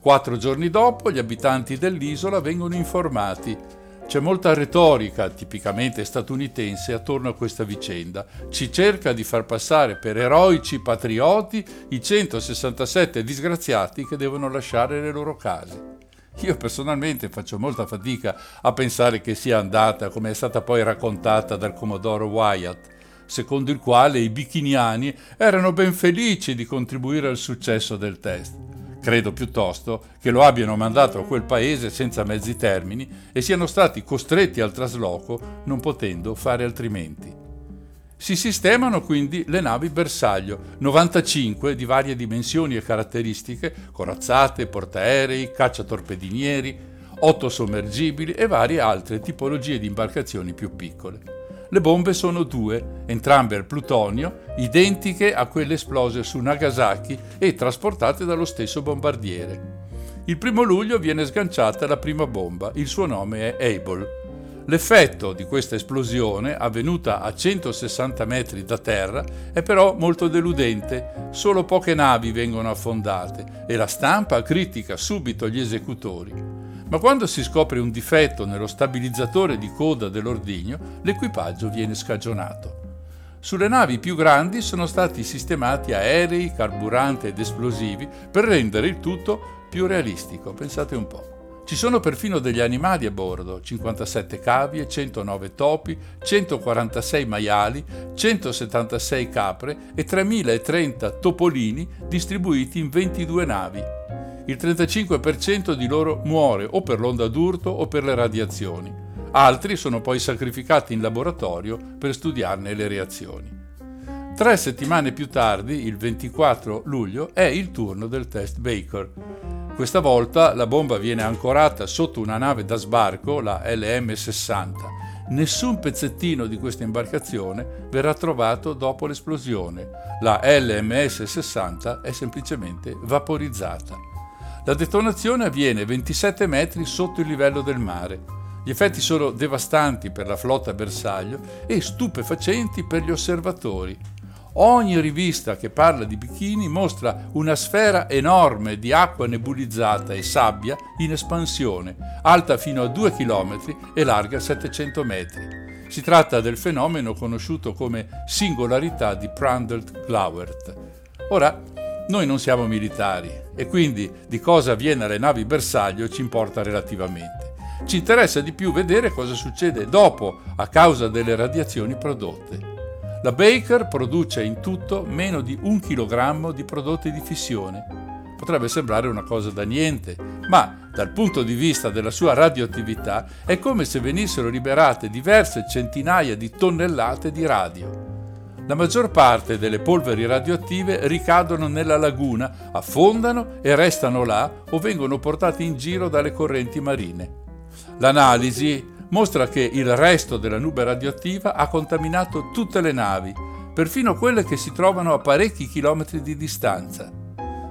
Quattro giorni dopo gli abitanti dell'isola vengono informati c'è molta retorica, tipicamente statunitense, attorno a questa vicenda. Ci cerca di far passare per eroici patrioti i 167 disgraziati che devono lasciare le loro case. Io personalmente faccio molta fatica a pensare che sia andata come è stata poi raccontata dal Commodoro Wyatt, secondo il quale i bikiniani erano ben felici di contribuire al successo del test. Credo piuttosto che lo abbiano mandato a quel paese senza mezzi termini e siano stati costretti al trasloco non potendo fare altrimenti. Si sistemano quindi le navi bersaglio, 95 di varie dimensioni e caratteristiche, corazzate, portaerei, cacciatorpedinieri, 8 sommergibili e varie altre tipologie di imbarcazioni più piccole. Le bombe sono due, entrambe al plutonio, identiche a quelle esplose su Nagasaki e trasportate dallo stesso bombardiere. Il primo luglio viene sganciata la prima bomba, il suo nome è Able. L'effetto di questa esplosione, avvenuta a 160 metri da terra, è però molto deludente. Solo poche navi vengono affondate e la stampa critica subito gli esecutori. Ma quando si scopre un difetto nello stabilizzatore di coda dell'ordigno, l'equipaggio viene scagionato. Sulle navi più grandi sono stati sistemati aerei, carburante ed esplosivi per rendere il tutto più realistico, pensate un po'. Ci sono perfino degli animali a bordo, 57 cavie, 109 topi, 146 maiali, 176 capre e 3030 topolini distribuiti in 22 navi, il 35% di loro muore o per l'onda d'urto o per le radiazioni. Altri sono poi sacrificati in laboratorio per studiarne le reazioni. Tre settimane più tardi, il 24 luglio, è il turno del test Baker. Questa volta la bomba viene ancorata sotto una nave da sbarco, la LM-60. Nessun pezzettino di questa imbarcazione verrà trovato dopo l'esplosione. La LMS-60 è semplicemente vaporizzata. La detonazione avviene 27 metri sotto il livello del mare. Gli effetti sono devastanti per la flotta bersaglio e stupefacenti per gli osservatori. Ogni rivista che parla di bikini mostra una sfera enorme di acqua nebulizzata e sabbia in espansione, alta fino a 2 km e larga 700 metri. Si tratta del fenomeno conosciuto come singolarità di Prandtl-Glauert. Ora, noi non siamo militari e quindi di cosa avviene alle navi bersaglio ci importa relativamente. Ci interessa di più vedere cosa succede dopo a causa delle radiazioni prodotte. La Baker produce in tutto meno di un chilogrammo di prodotti di fissione. Potrebbe sembrare una cosa da niente, ma dal punto di vista della sua radioattività è come se venissero liberate diverse centinaia di tonnellate di radio. La maggior parte delle polveri radioattive ricadono nella laguna, affondano e restano là o vengono portate in giro dalle correnti marine. L'analisi mostra che il resto della nube radioattiva ha contaminato tutte le navi, perfino quelle che si trovano a parecchi chilometri di distanza.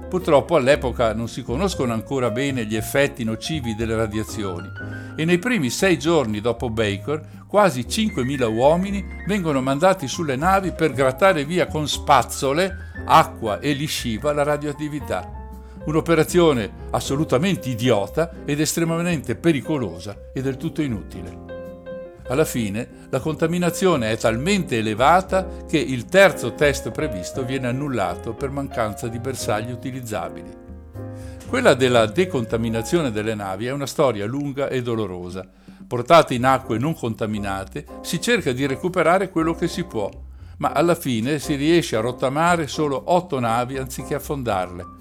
Purtroppo all'epoca non si conoscono ancora bene gli effetti nocivi delle radiazioni e nei primi sei giorni dopo Baker quasi 5.000 uomini vengono mandati sulle navi per grattare via con spazzole, acqua e lisciva la radioattività. Un'operazione assolutamente idiota ed estremamente pericolosa e del tutto inutile. Alla fine la contaminazione è talmente elevata che il terzo test previsto viene annullato per mancanza di bersagli utilizzabili. Quella della decontaminazione delle navi è una storia lunga e dolorosa. Portate in acque non contaminate, si cerca di recuperare quello che si può, ma alla fine si riesce a rottamare solo otto navi anziché affondarle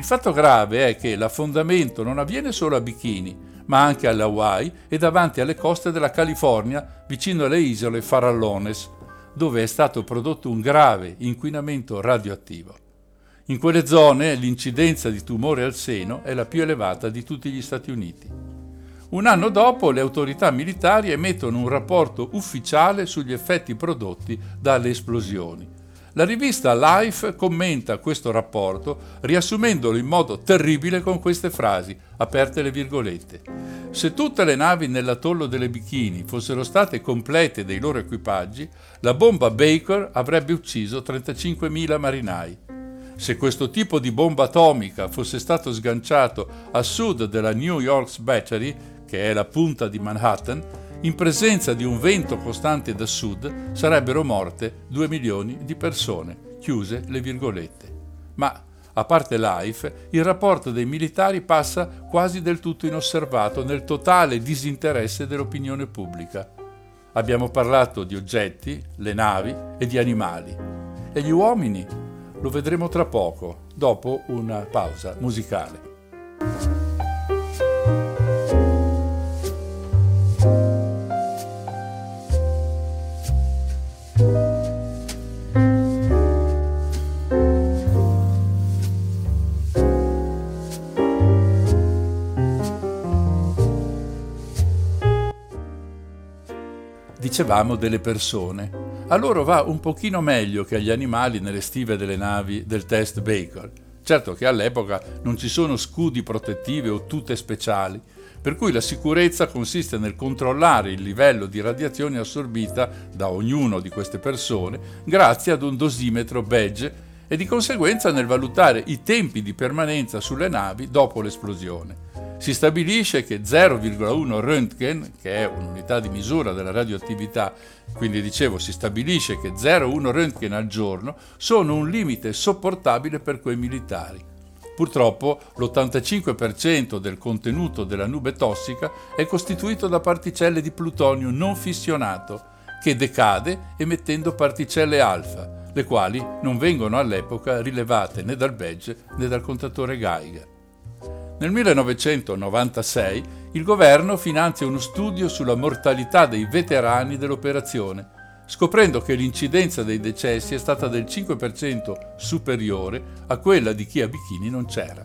il fatto grave è che l'affondamento non avviene solo a Bikini, ma anche alle Hawaii e davanti alle coste della California, vicino alle isole Farallones, dove è stato prodotto un grave inquinamento radioattivo. In quelle zone l'incidenza di tumore al seno è la più elevata di tutti gli Stati Uniti. Un anno dopo le autorità militari emettono un rapporto ufficiale sugli effetti prodotti dalle esplosioni la rivista Life commenta questo rapporto riassumendolo in modo terribile con queste frasi, aperte le virgolette. Se tutte le navi nell'atollo delle Bikini fossero state complete dei loro equipaggi, la bomba Baker avrebbe ucciso 35.000 marinai. Se questo tipo di bomba atomica fosse stato sganciato a sud della New York's Battery, che è la punta di Manhattan, in presenza di un vento costante da sud sarebbero morte 2 milioni di persone, chiuse le virgolette. Ma, a parte Life, il rapporto dei militari passa quasi del tutto inosservato nel totale disinteresse dell'opinione pubblica. Abbiamo parlato di oggetti, le navi e di animali. E gli uomini? Lo vedremo tra poco, dopo una pausa musicale. Dicevamo delle persone. A loro va un pochino meglio che agli animali nelle stive delle navi del test Baker. Certo che all'epoca non ci sono scudi protettivi o tute speciali, per cui la sicurezza consiste nel controllare il livello di radiazione assorbita da ognuno di queste persone grazie ad un dosimetro badge e di conseguenza nel valutare i tempi di permanenza sulle navi dopo l'esplosione si stabilisce che 0,1 Röntgen, che è un'unità di misura della radioattività, quindi dicevo si stabilisce che 0,1 Röntgen al giorno sono un limite sopportabile per quei militari. Purtroppo l'85% del contenuto della nube tossica è costituito da particelle di plutonio non fissionato, che decade emettendo particelle alfa, le quali non vengono all'epoca rilevate né dal badge né dal contatore Geiger. Nel 1996 il governo finanzia uno studio sulla mortalità dei veterani dell'operazione, scoprendo che l'incidenza dei decessi è stata del 5% superiore a quella di chi a Bikini non c'era.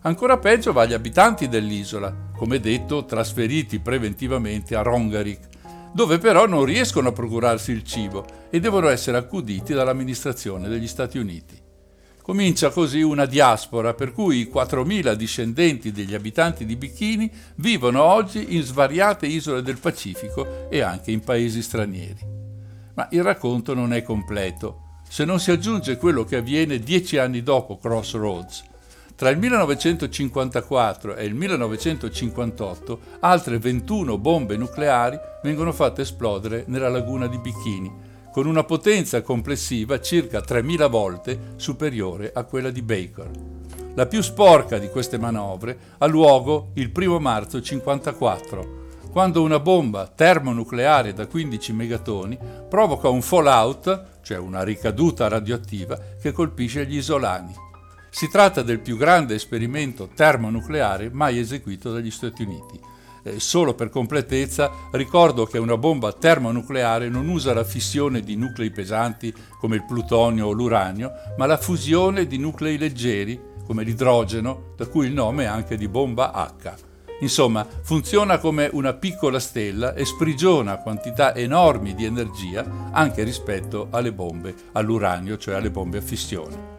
Ancora peggio va agli abitanti dell'isola, come detto trasferiti preventivamente a Rongarik, dove però non riescono a procurarsi il cibo e devono essere accuditi dall'amministrazione degli Stati Uniti. Comincia così una diaspora per cui i 4.000 discendenti degli abitanti di Bikini vivono oggi in svariate isole del Pacifico e anche in paesi stranieri. Ma il racconto non è completo. se non si aggiunge quello che avviene dieci anni dopo Crossroads. Tra il 1954 e il 1958 altre 21 bombe nucleari vengono fatte esplodere nella laguna di Bikini, con una potenza complessiva circa 3.000 volte superiore a quella di Baker. La più sporca di queste manovre ha luogo il 1 marzo 1954, quando una bomba termonucleare da 15 megatoni provoca un fallout, cioè una ricaduta radioattiva, che colpisce gli isolani. Si tratta del più grande esperimento termonucleare mai eseguito dagli Stati Uniti. Eh, solo per completezza ricordo che una bomba termonucleare non usa la fissione di nuclei pesanti come il plutonio o l'uranio, ma la fusione di nuclei leggeri come l'idrogeno, da cui il nome è anche di bomba H. Insomma, funziona come una piccola stella e sprigiona quantità enormi di energia anche rispetto alle bombe all'uranio, cioè alle bombe a fissione.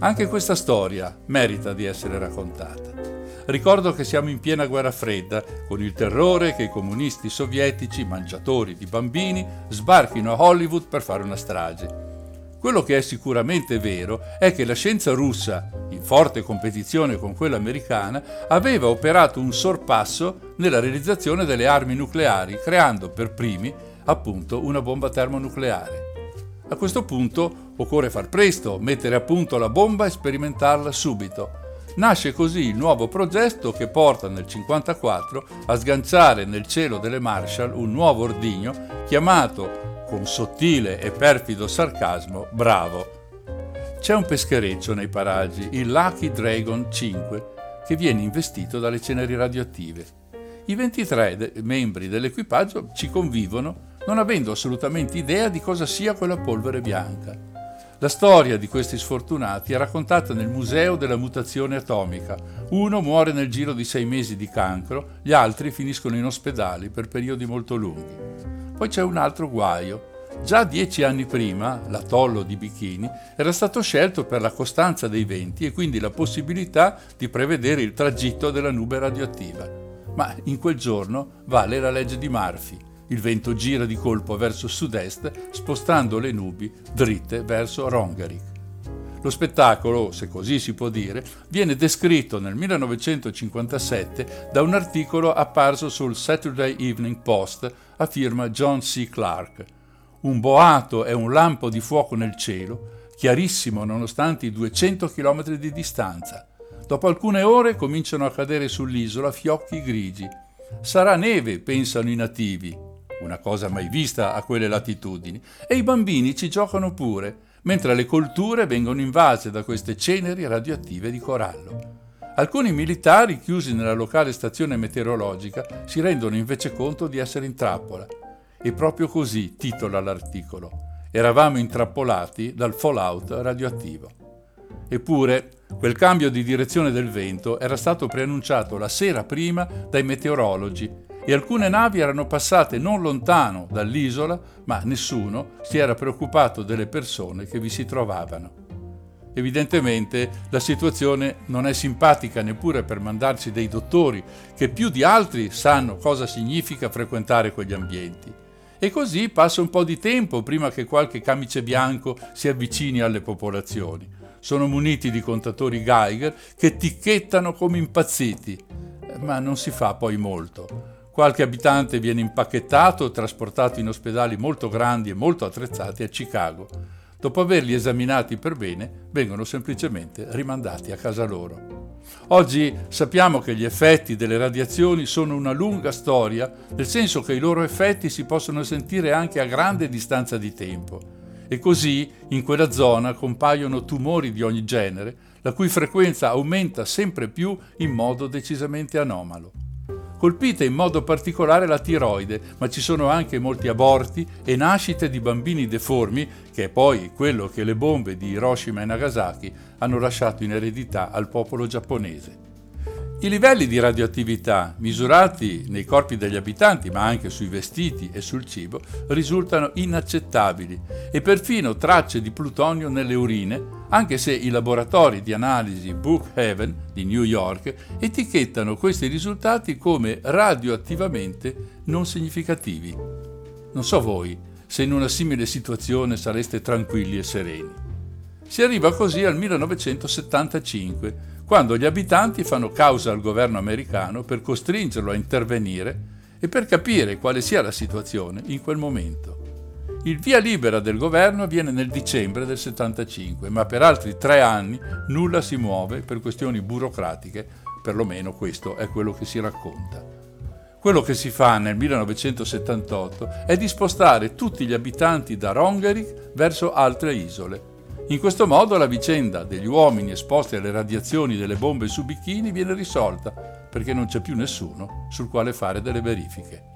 Anche questa storia merita di essere raccontata. Ricordo che siamo in piena guerra fredda, con il terrore che i comunisti sovietici, mangiatori di bambini, sbarchino a Hollywood per fare una strage. Quello che è sicuramente vero è che la scienza russa, in forte competizione con quella americana, aveva operato un sorpasso nella realizzazione delle armi nucleari, creando per primi appunto una bomba termonucleare. A questo punto occorre far presto, mettere a punto la bomba e sperimentarla subito. Nasce così il nuovo progetto che porta nel 1954 a sganciare nel cielo delle Marshall un nuovo ordigno chiamato con sottile e perfido sarcasmo, bravo. C'è un peschereccio nei paraggi, il Lucky Dragon 5, che viene investito dalle ceneri radioattive. I 23 de- membri dell'equipaggio ci convivono non avendo assolutamente idea di cosa sia quella polvere bianca. La storia di questi sfortunati è raccontata nel Museo della Mutazione Atomica. Uno muore nel giro di sei mesi di cancro, gli altri finiscono in ospedali per periodi molto lunghi. Poi c'è un altro guaio. Già dieci anni prima, l'atollo di Bikini era stato scelto per la costanza dei venti e quindi la possibilità di prevedere il tragitto della nube radioattiva. Ma in quel giorno vale la legge di Murphy. Il vento gira di colpo verso sud-est, spostando le nubi dritte verso Rongerich. Lo spettacolo, se così si può dire, viene descritto nel 1957 da un articolo apparso sul Saturday Evening Post a firma John C. Clark. Un boato e un lampo di fuoco nel cielo, chiarissimo nonostante i 200 km di distanza. Dopo alcune ore cominciano a cadere sull'isola fiocchi grigi. Sarà neve, pensano i nativi, una cosa mai vista a quelle latitudini, e i bambini ci giocano pure mentre le colture vengono invase da queste ceneri radioattive di corallo. Alcuni militari, chiusi nella locale stazione meteorologica, si rendono invece conto di essere in trappola. E proprio così titola l'articolo. Eravamo intrappolati dal fallout radioattivo. Eppure, quel cambio di direzione del vento era stato preannunciato la sera prima dai meteorologi e alcune navi erano passate non lontano dall'isola, ma nessuno si era preoccupato delle persone che vi si trovavano. Evidentemente la situazione non è simpatica neppure per mandarci dei dottori che più di altri sanno cosa significa frequentare quegli ambienti. E così passa un po' di tempo prima che qualche camice bianco si avvicini alle popolazioni. Sono muniti di contatori Geiger che ticchettano come impazziti, ma non si fa poi molto. Qualche abitante viene impacchettato e trasportato in ospedali molto grandi e molto attrezzati a Chicago. Dopo averli esaminati per bene, vengono semplicemente rimandati a casa loro. Oggi sappiamo che gli effetti delle radiazioni sono una lunga storia, nel senso che i loro effetti si possono sentire anche a grande distanza di tempo. E così in quella zona compaiono tumori di ogni genere, la cui frequenza aumenta sempre più in modo decisamente anomalo colpita in modo particolare la tiroide, ma ci sono anche molti aborti e nascite di bambini deformi, che è poi quello che le bombe di Hiroshima e Nagasaki hanno lasciato in eredità al popolo giapponese. I livelli di radioattività, misurati nei corpi degli abitanti, ma anche sui vestiti e sul cibo, risultano inaccettabili e perfino tracce di plutonio nelle urine, anche se i laboratori di analisi Brookhaven di New York etichettano questi risultati come radioattivamente non significativi. Non so voi, se in una simile situazione sareste tranquilli e sereni. Si arriva così al 1975, quando gli abitanti fanno causa al governo americano per costringerlo a intervenire e per capire quale sia la situazione in quel momento. Il via libera del governo avviene nel dicembre del 75, ma per altri tre anni nulla si muove per questioni burocratiche, perlomeno questo è quello che si racconta. Quello che si fa nel 1978 è di spostare tutti gli abitanti da Rongerich verso altre isole. In questo modo la vicenda degli uomini esposti alle radiazioni delle bombe su bikini viene risolta, perché non c'è più nessuno sul quale fare delle verifiche.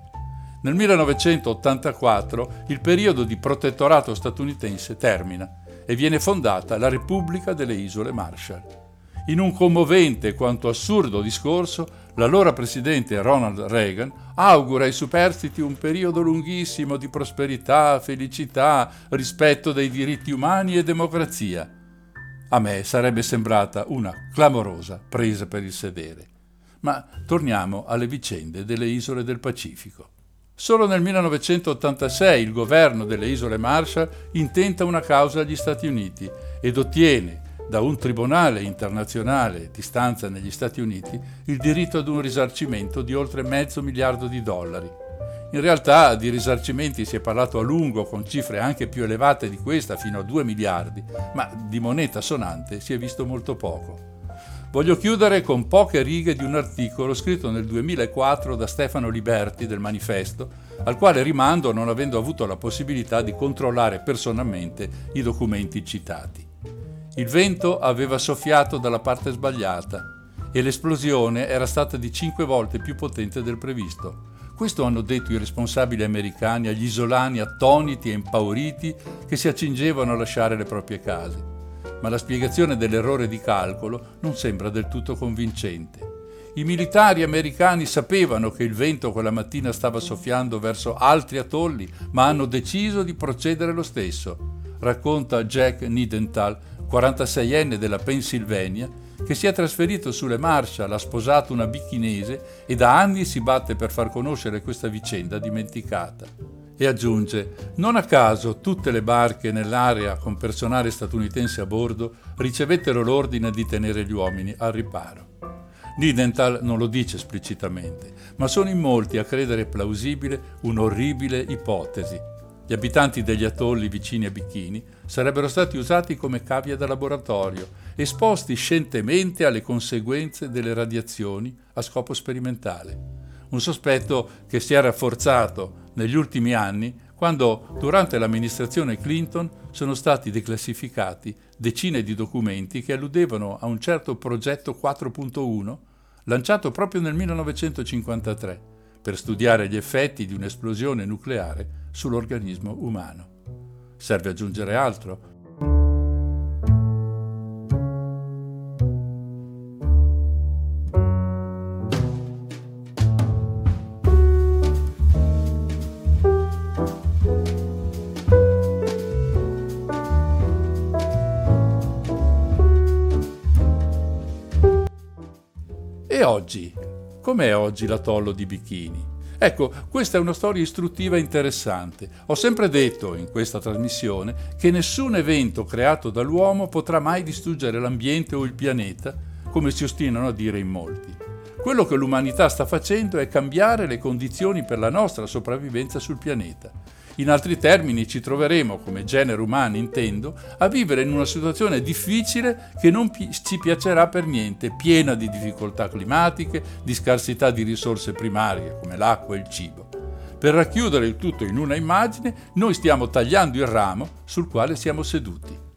Nel 1984 il periodo di protettorato statunitense termina e viene fondata la Repubblica delle Isole Marshall. In un commovente quanto assurdo discorso, l'allora presidente Ronald Reagan augura ai superstiti un periodo lunghissimo di prosperità, felicità, rispetto dei diritti umani e democrazia. A me sarebbe sembrata una clamorosa presa per il sedere. Ma torniamo alle vicende delle isole del Pacifico. Solo nel 1986 il governo delle isole Marshall intenta una causa agli Stati Uniti ed ottiene da un tribunale internazionale di stanza negli Stati Uniti il diritto ad un risarcimento di oltre mezzo miliardo di dollari. In realtà di risarcimenti si è parlato a lungo con cifre anche più elevate di questa, fino a 2 miliardi, ma di moneta sonante si è visto molto poco. Voglio chiudere con poche righe di un articolo scritto nel 2004 da Stefano Liberti del Manifesto, al quale rimando non avendo avuto la possibilità di controllare personalmente i documenti citati. Il vento aveva soffiato dalla parte sbagliata e l'esplosione era stata di cinque volte più potente del previsto. Questo hanno detto i responsabili americani agli isolani attoniti e impauriti che si accingevano a lasciare le proprie case ma la spiegazione dell'errore di calcolo non sembra del tutto convincente. I militari americani sapevano che il vento quella mattina stava soffiando verso altri atolli, ma hanno deciso di procedere lo stesso, racconta Jack Nidenthal, 46enne della Pennsylvania, che si è trasferito sulle Marshall, ha sposato una bichinese e da anni si batte per far conoscere questa vicenda dimenticata e aggiunge, non a caso tutte le barche nell'area con personale statunitense a bordo ricevettero l'ordine di tenere gli uomini al riparo. Nidenthal non lo dice esplicitamente, ma sono in molti a credere plausibile un'orribile ipotesi. Gli abitanti degli atolli vicini a Bikini sarebbero stati usati come cavie da laboratorio, esposti scientemente alle conseguenze delle radiazioni a scopo sperimentale. Un sospetto che si è rafforzato negli ultimi anni quando durante l'amministrazione Clinton sono stati declassificati decine di documenti che alludevano a un certo progetto 4.1 lanciato proprio nel 1953 per studiare gli effetti di un'esplosione nucleare sull'organismo umano. Serve aggiungere altro? Oggi? Com'è oggi l'atollo di Bikini? Ecco, questa è una storia istruttiva interessante. Ho sempre detto in questa trasmissione che nessun evento creato dall'uomo potrà mai distruggere l'ambiente o il pianeta, come si ostinano a dire in molti. Quello che l'umanità sta facendo è cambiare le condizioni per la nostra sopravvivenza sul pianeta. In altri termini ci troveremo, come genere umano intendo, a vivere in una situazione difficile che non ci piacerà per niente, piena di difficoltà climatiche, di scarsità di risorse primarie come l'acqua e il cibo. Per racchiudere il tutto in una immagine, noi stiamo tagliando il ramo sul quale siamo seduti.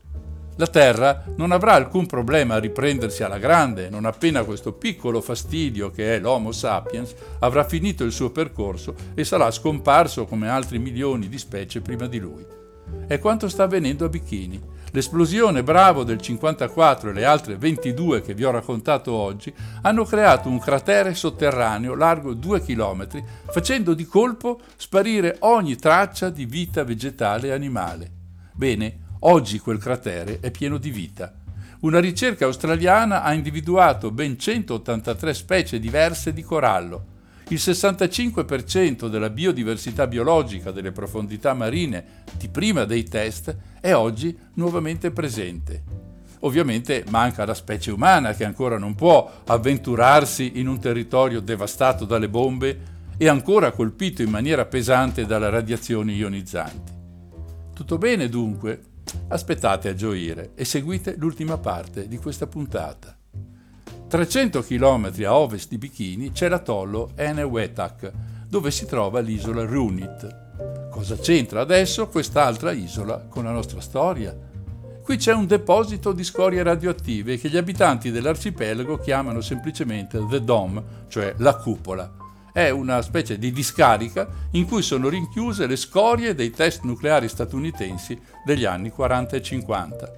La Terra non avrà alcun problema a riprendersi alla grande non appena questo piccolo fastidio che è l'Homo sapiens avrà finito il suo percorso e sarà scomparso come altri milioni di specie prima di lui. È quanto sta avvenendo a Bikini. L'esplosione Bravo del 54 e le altre 22 che vi ho raccontato oggi hanno creato un cratere sotterraneo largo 2 km, facendo di colpo sparire ogni traccia di vita vegetale e animale. Bene, Oggi quel cratere è pieno di vita. Una ricerca australiana ha individuato ben 183 specie diverse di corallo, Il 65% della biodiversità biologica delle profondità marine di prima dei test è oggi nuovamente presente. Ovviamente manca la specie umana che ancora non può avventurarsi in un territorio devastato dalle bombe e ancora colpito in maniera pesante dalle radiazioni ionizzanti. Tutto bene dunque? Aspettate a gioire e seguite l'ultima parte di questa puntata. 300 km a ovest di Bikini c'è l'atollo Enewetak, dove si trova l'isola Runit. Cosa c'entra adesso quest'altra isola con la nostra storia? Qui c'è un deposito di scorie radioattive che gli abitanti dell'arcipelago chiamano semplicemente The Dome, cioè la cupola è una specie di discarica in cui sono rinchiuse le scorie dei test nucleari statunitensi degli anni 40 e 50.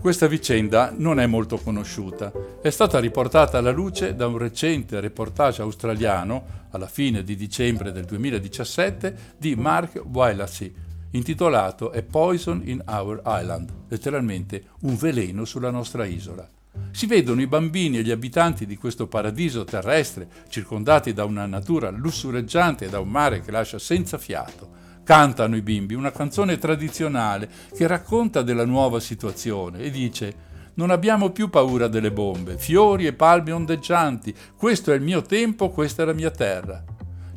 Questa vicenda non è molto conosciuta. È stata riportata alla luce da un recente reportage australiano, alla fine di dicembre del 2017, di Mark Wilasey, intitolato A Poison in Our Island, letteralmente un veleno sulla nostra isola. Si vedono i bambini e gli abitanti di questo paradiso terrestre, circondati da una natura lussureggiante e da un mare che lascia senza fiato. Cantano i bimbi una canzone tradizionale che racconta della nuova situazione e dice non abbiamo più paura delle bombe, fiori e palme ondeggianti, questo è il mio tempo, questa è la mia terra.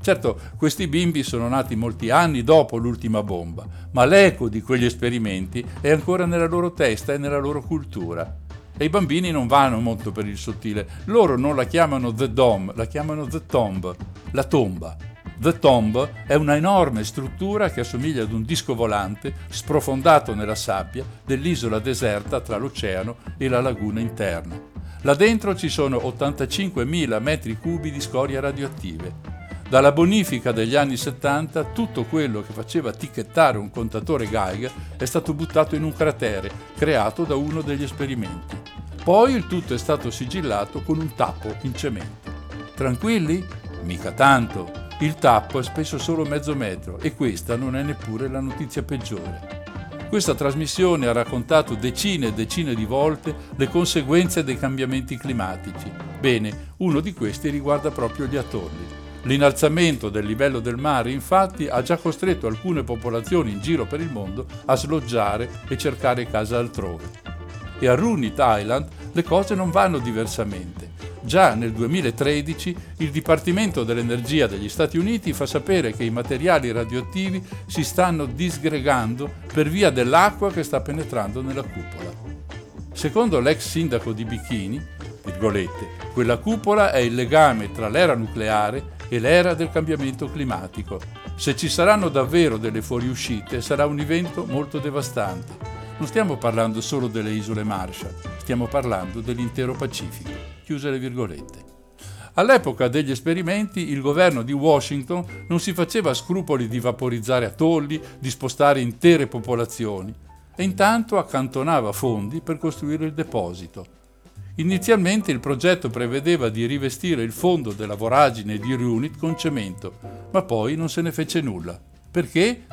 Certo, questi bimbi sono nati molti anni dopo l'ultima bomba, ma l'eco di quegli esperimenti è ancora nella loro testa e nella loro cultura. E i bambini non vanno molto per il sottile. Loro non la chiamano The Dome, la chiamano The Tomb, la tomba. The Tomb è una enorme struttura che assomiglia ad un disco volante sprofondato nella sabbia dell'isola deserta tra l'oceano e la laguna interna. Là dentro ci sono 85.000 metri cubi di scorie radioattive. Dalla bonifica degli anni 70 tutto quello che faceva ticchettare un contatore Geiger è stato buttato in un cratere creato da uno degli esperimenti. Poi il tutto è stato sigillato con un tappo in cemento. Tranquilli? Mica tanto. Il tappo è spesso solo mezzo metro e questa non è neppure la notizia peggiore. Questa trasmissione ha raccontato decine e decine di volte le conseguenze dei cambiamenti climatici. Bene, uno di questi riguarda proprio gli atolli. L'innalzamento del livello del mare infatti ha già costretto alcune popolazioni in giro per il mondo a sloggiare e cercare casa altrove e a Runit Island le cose non vanno diversamente. Già nel 2013 il Dipartimento dell'Energia degli Stati Uniti fa sapere che i materiali radioattivi si stanno disgregando per via dell'acqua che sta penetrando nella cupola. Secondo l'ex sindaco di Bikini, quella cupola è il legame tra l'era nucleare e l'era del cambiamento climatico. Se ci saranno davvero delle fuoriuscite sarà un evento molto devastante non stiamo parlando solo delle isole Marshall, stiamo parlando dell'intero Pacifico. Chiuse le virgolette. All'epoca degli esperimenti il governo di Washington non si faceva scrupoli di vaporizzare atolli, di spostare intere popolazioni e intanto accantonava fondi per costruire il deposito. Inizialmente il progetto prevedeva di rivestire il fondo della voragine di Runit con cemento, ma poi non se ne fece nulla. Perché?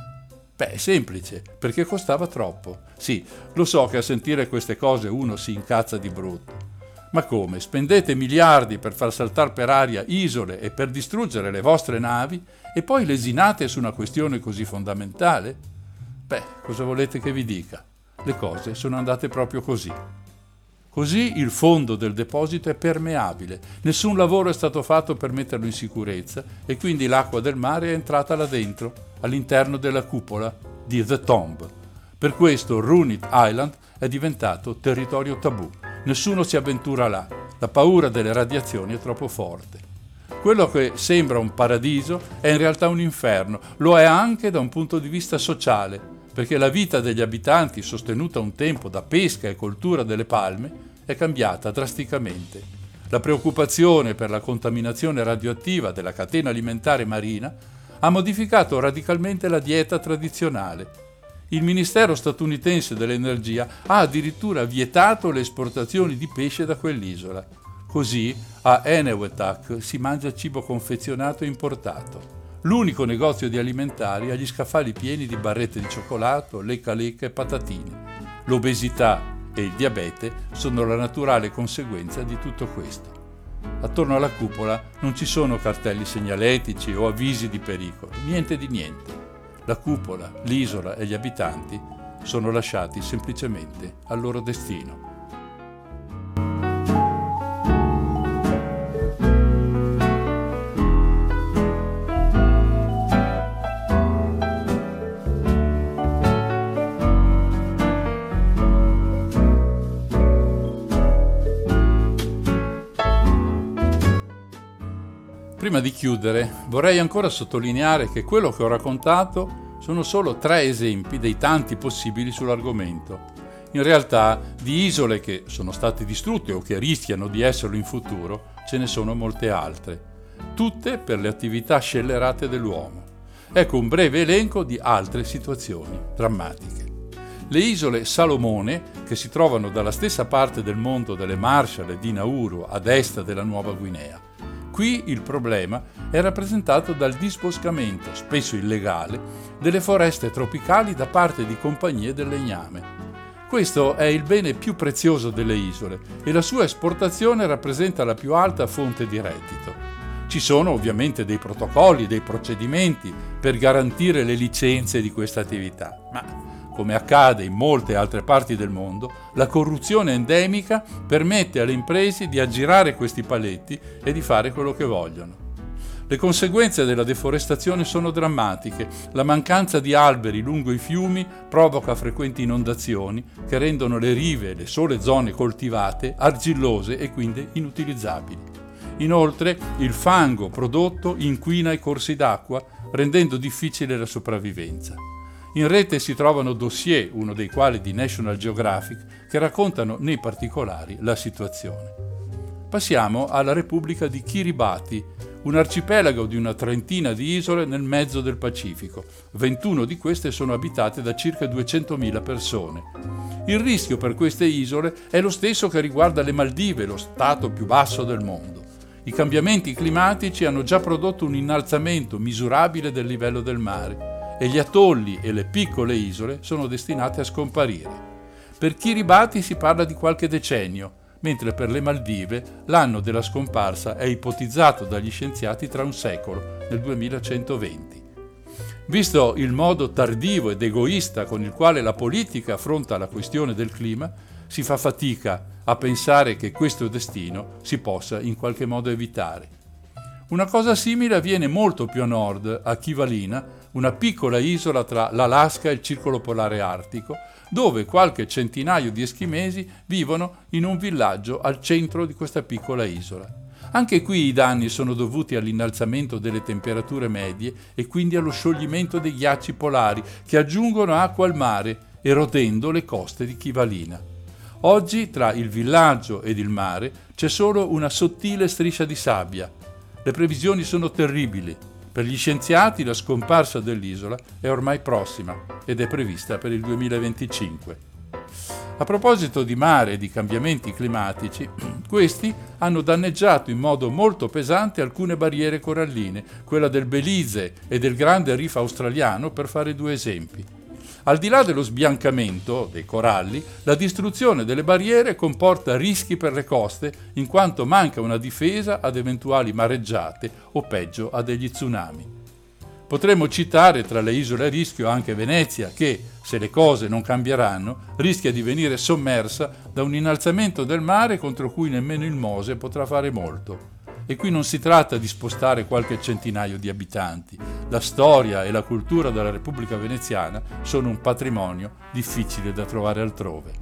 Beh, semplice, perché costava troppo. Sì, lo so che a sentire queste cose uno si incazza di brutto. Ma come? Spendete miliardi per far saltare per aria isole e per distruggere le vostre navi e poi lesinate su una questione così fondamentale? Beh, cosa volete che vi dica? Le cose sono andate proprio così. Così il fondo del deposito è permeabile, nessun lavoro è stato fatto per metterlo in sicurezza e quindi l'acqua del mare è entrata là dentro, all'interno della cupola di The Tomb. Per questo Runit Island è diventato territorio tabù. Nessuno si avventura là, la paura delle radiazioni è troppo forte. Quello che sembra un paradiso è in realtà un inferno, lo è anche da un punto di vista sociale, perché la vita degli abitanti, sostenuta un tempo da pesca e coltura delle palme, è cambiata drasticamente. La preoccupazione per la contaminazione radioattiva della catena alimentare marina ha modificato radicalmente la dieta tradizionale. Il Ministero statunitense dell'Energia ha addirittura vietato le esportazioni di pesce da quell'isola. Così a Enewetak si mangia cibo confezionato e importato. L'unico negozio di alimentari ha gli scaffali pieni di barrette di cioccolato, lecca lecca e patatine. L'obesità e il diabete sono la naturale conseguenza di tutto questo. Attorno alla cupola non ci sono cartelli segnaletici o avvisi di pericolo, niente di niente. La cupola, l'isola e gli abitanti sono lasciati semplicemente al loro destino. Prima di chiudere vorrei ancora sottolineare che quello che ho raccontato sono solo tre esempi dei tanti possibili sull'argomento. In realtà di isole che sono state distrutte o che rischiano di esserlo in futuro ce ne sono molte altre, tutte per le attività scellerate dell'uomo. Ecco un breve elenco di altre situazioni drammatiche. Le isole Salomone, che si trovano dalla stessa parte del mondo delle Marshall e di Nauru, ad est della Nuova Guinea. Qui il problema è rappresentato dal disboscamento, spesso illegale, delle foreste tropicali da parte di compagnie del legname. Questo è il bene più prezioso delle isole e la sua esportazione rappresenta la più alta fonte di reddito. Ci sono ovviamente dei protocolli, dei procedimenti per garantire le licenze di questa attività, ma come accade in molte altre parti del mondo, la corruzione endemica permette alle imprese di aggirare questi paletti e di fare quello che vogliono. Le conseguenze della deforestazione sono drammatiche. La mancanza di alberi lungo i fiumi provoca frequenti inondazioni che rendono le rive e le sole zone coltivate argillose e quindi inutilizzabili. Inoltre, il fango prodotto inquina i corsi d'acqua, rendendo difficile la sopravvivenza. In rete si trovano dossier, uno dei quali di National Geographic, che raccontano nei particolari la situazione. Passiamo alla Repubblica di Kiribati, un arcipelago di una trentina di isole nel mezzo del Pacifico. 21 di queste sono abitate da circa 200.000 persone. Il rischio per queste isole è lo stesso che riguarda le Maldive, lo stato più basso del mondo. I cambiamenti climatici hanno già prodotto un innalzamento misurabile del livello del mare e gli atolli e le piccole isole sono destinate a scomparire. Per Kiribati si parla di qualche decennio, mentre per le Maldive l'anno della scomparsa è ipotizzato dagli scienziati tra un secolo, nel 2120. Visto il modo tardivo ed egoista con il quale la politica affronta la questione del clima, si fa fatica a pensare che questo destino si possa in qualche modo evitare. Una cosa simile avviene molto più a nord, a Kivalina, una piccola isola tra l'Alaska e il circolo polare artico, dove qualche centinaio di eschimesi vivono in un villaggio al centro di questa piccola isola. Anche qui i danni sono dovuti all'innalzamento delle temperature medie e quindi allo scioglimento dei ghiacci polari che aggiungono acqua al mare, erodendo le coste di Kivalina. Oggi tra il villaggio ed il mare c'è solo una sottile striscia di sabbia, le previsioni sono terribili. Per gli scienziati la scomparsa dell'isola è ormai prossima ed è prevista per il 2025. A proposito di mare e di cambiamenti climatici, questi hanno danneggiato in modo molto pesante alcune barriere coralline, quella del Belize e del grande Reef australiano per fare due esempi. Al di là dello sbiancamento dei coralli, la distruzione delle barriere comporta rischi per le coste in quanto manca una difesa ad eventuali mareggiate o peggio a degli tsunami. Potremmo citare tra le isole a rischio anche Venezia che, se le cose non cambieranno, rischia di venire sommersa da un innalzamento del mare contro cui nemmeno il Mose potrà fare molto. E qui non si tratta di spostare qualche centinaio di abitanti. La storia e la cultura della Repubblica Veneziana sono un patrimonio difficile da trovare altrove.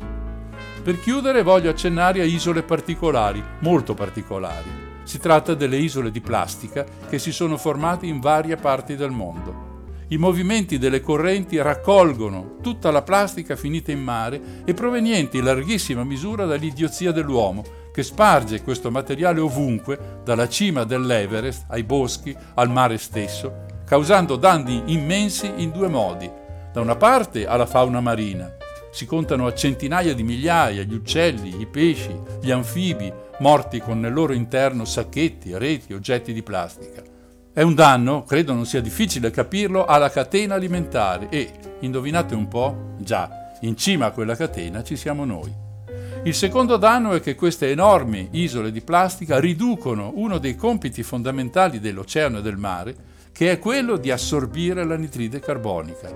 Per chiudere voglio accennare a isole particolari, molto particolari. Si tratta delle isole di plastica che si sono formate in varie parti del mondo. I movimenti delle correnti raccolgono tutta la plastica finita in mare e proveniente in larghissima misura dall'idiozia dell'uomo, che sparge questo materiale ovunque, dalla cima dell'Everest ai boschi, al mare stesso, causando danni immensi in due modi. Da una parte alla fauna marina. Si contano a centinaia di migliaia gli uccelli, i pesci, gli anfibi, morti con nel loro interno sacchetti, reti, oggetti di plastica. È un danno, credo non sia difficile capirlo, alla catena alimentare e, indovinate un po', già, in cima a quella catena ci siamo noi. Il secondo danno è che queste enormi isole di plastica riducono uno dei compiti fondamentali dell'oceano e del mare, che è quello di assorbire l'anidride carbonica.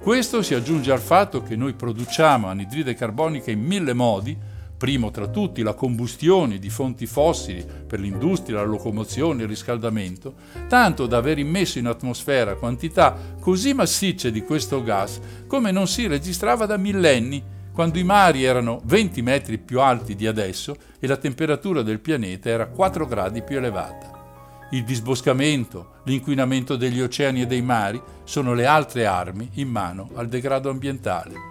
Questo si aggiunge al fatto che noi produciamo anidride carbonica in mille modi, primo tra tutti la combustione di fonti fossili per l'industria, la locomozione e il riscaldamento, tanto da aver immesso in atmosfera quantità così massicce di questo gas come non si registrava da millenni quando i mari erano 20 metri più alti di adesso e la temperatura del pianeta era 4 gradi più elevata. Il disboscamento, l'inquinamento degli oceani e dei mari sono le altre armi in mano al degrado ambientale.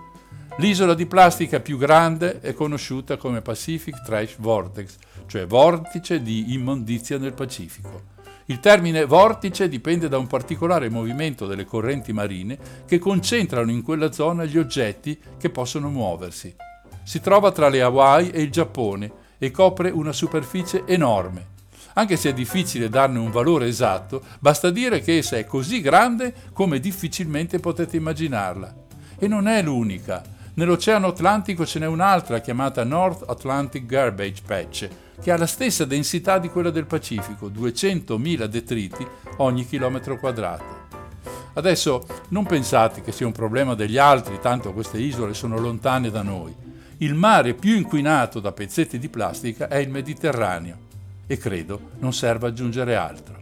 L'isola di plastica più grande è conosciuta come Pacific Trash Vortex, cioè vortice di immondizia nel Pacifico. Il termine vortice dipende da un particolare movimento delle correnti marine che concentrano in quella zona gli oggetti che possono muoversi. Si trova tra le Hawaii e il Giappone e copre una superficie enorme. Anche se è difficile darne un valore esatto, basta dire che essa è così grande come difficilmente potete immaginarla. E non è l'unica. Nell'Oceano Atlantico ce n'è un'altra chiamata North Atlantic Garbage Patch, che ha la stessa densità di quella del Pacifico, 200.000 detriti ogni chilometro quadrato. Adesso non pensate che sia un problema degli altri, tanto queste isole sono lontane da noi. Il mare più inquinato da pezzetti di plastica è il Mediterraneo e credo non serva aggiungere altro.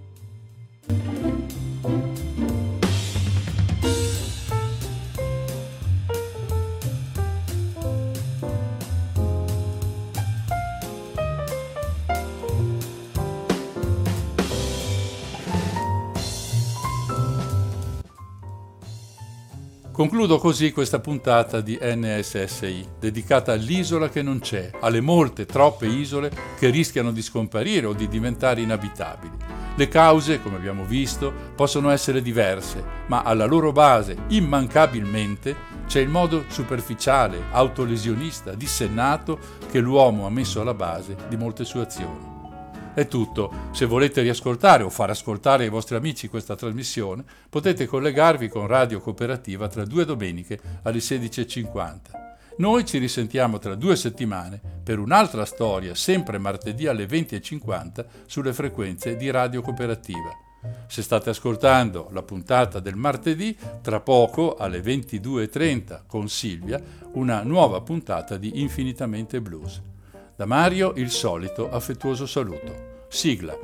Concludo così questa puntata di NSSI, dedicata all'isola che non c'è, alle molte, troppe isole che rischiano di scomparire o di diventare inabitabili. Le cause, come abbiamo visto, possono essere diverse, ma alla loro base, immancabilmente, c'è il modo superficiale, autolesionista, dissennato che l'uomo ha messo alla base di molte sue azioni. È tutto. Se volete riascoltare o far ascoltare ai vostri amici questa trasmissione, potete collegarvi con Radio Cooperativa tra due domeniche alle 16.50. Noi ci risentiamo tra due settimane per un'altra storia, sempre martedì alle 20.50 sulle frequenze di Radio Cooperativa. Se state ascoltando la puntata del martedì, tra poco alle 22.30 con Silvia, una nuova puntata di Infinitamente Blues. Da Mario il solito affettuoso saluto. Sigla.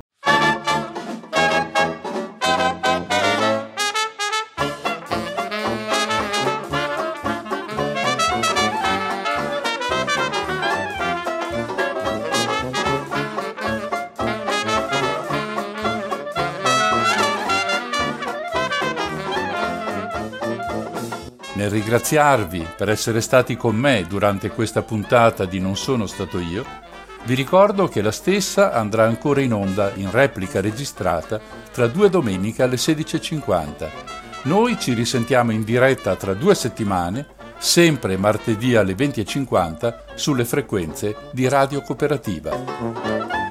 Nel ringraziarvi per essere stati con me durante questa puntata di Non sono stato io, vi ricordo che la stessa andrà ancora in onda in replica registrata tra due domeniche alle 16.50. Noi ci risentiamo in diretta tra due settimane, sempre martedì alle 20.50, sulle frequenze di Radio Cooperativa.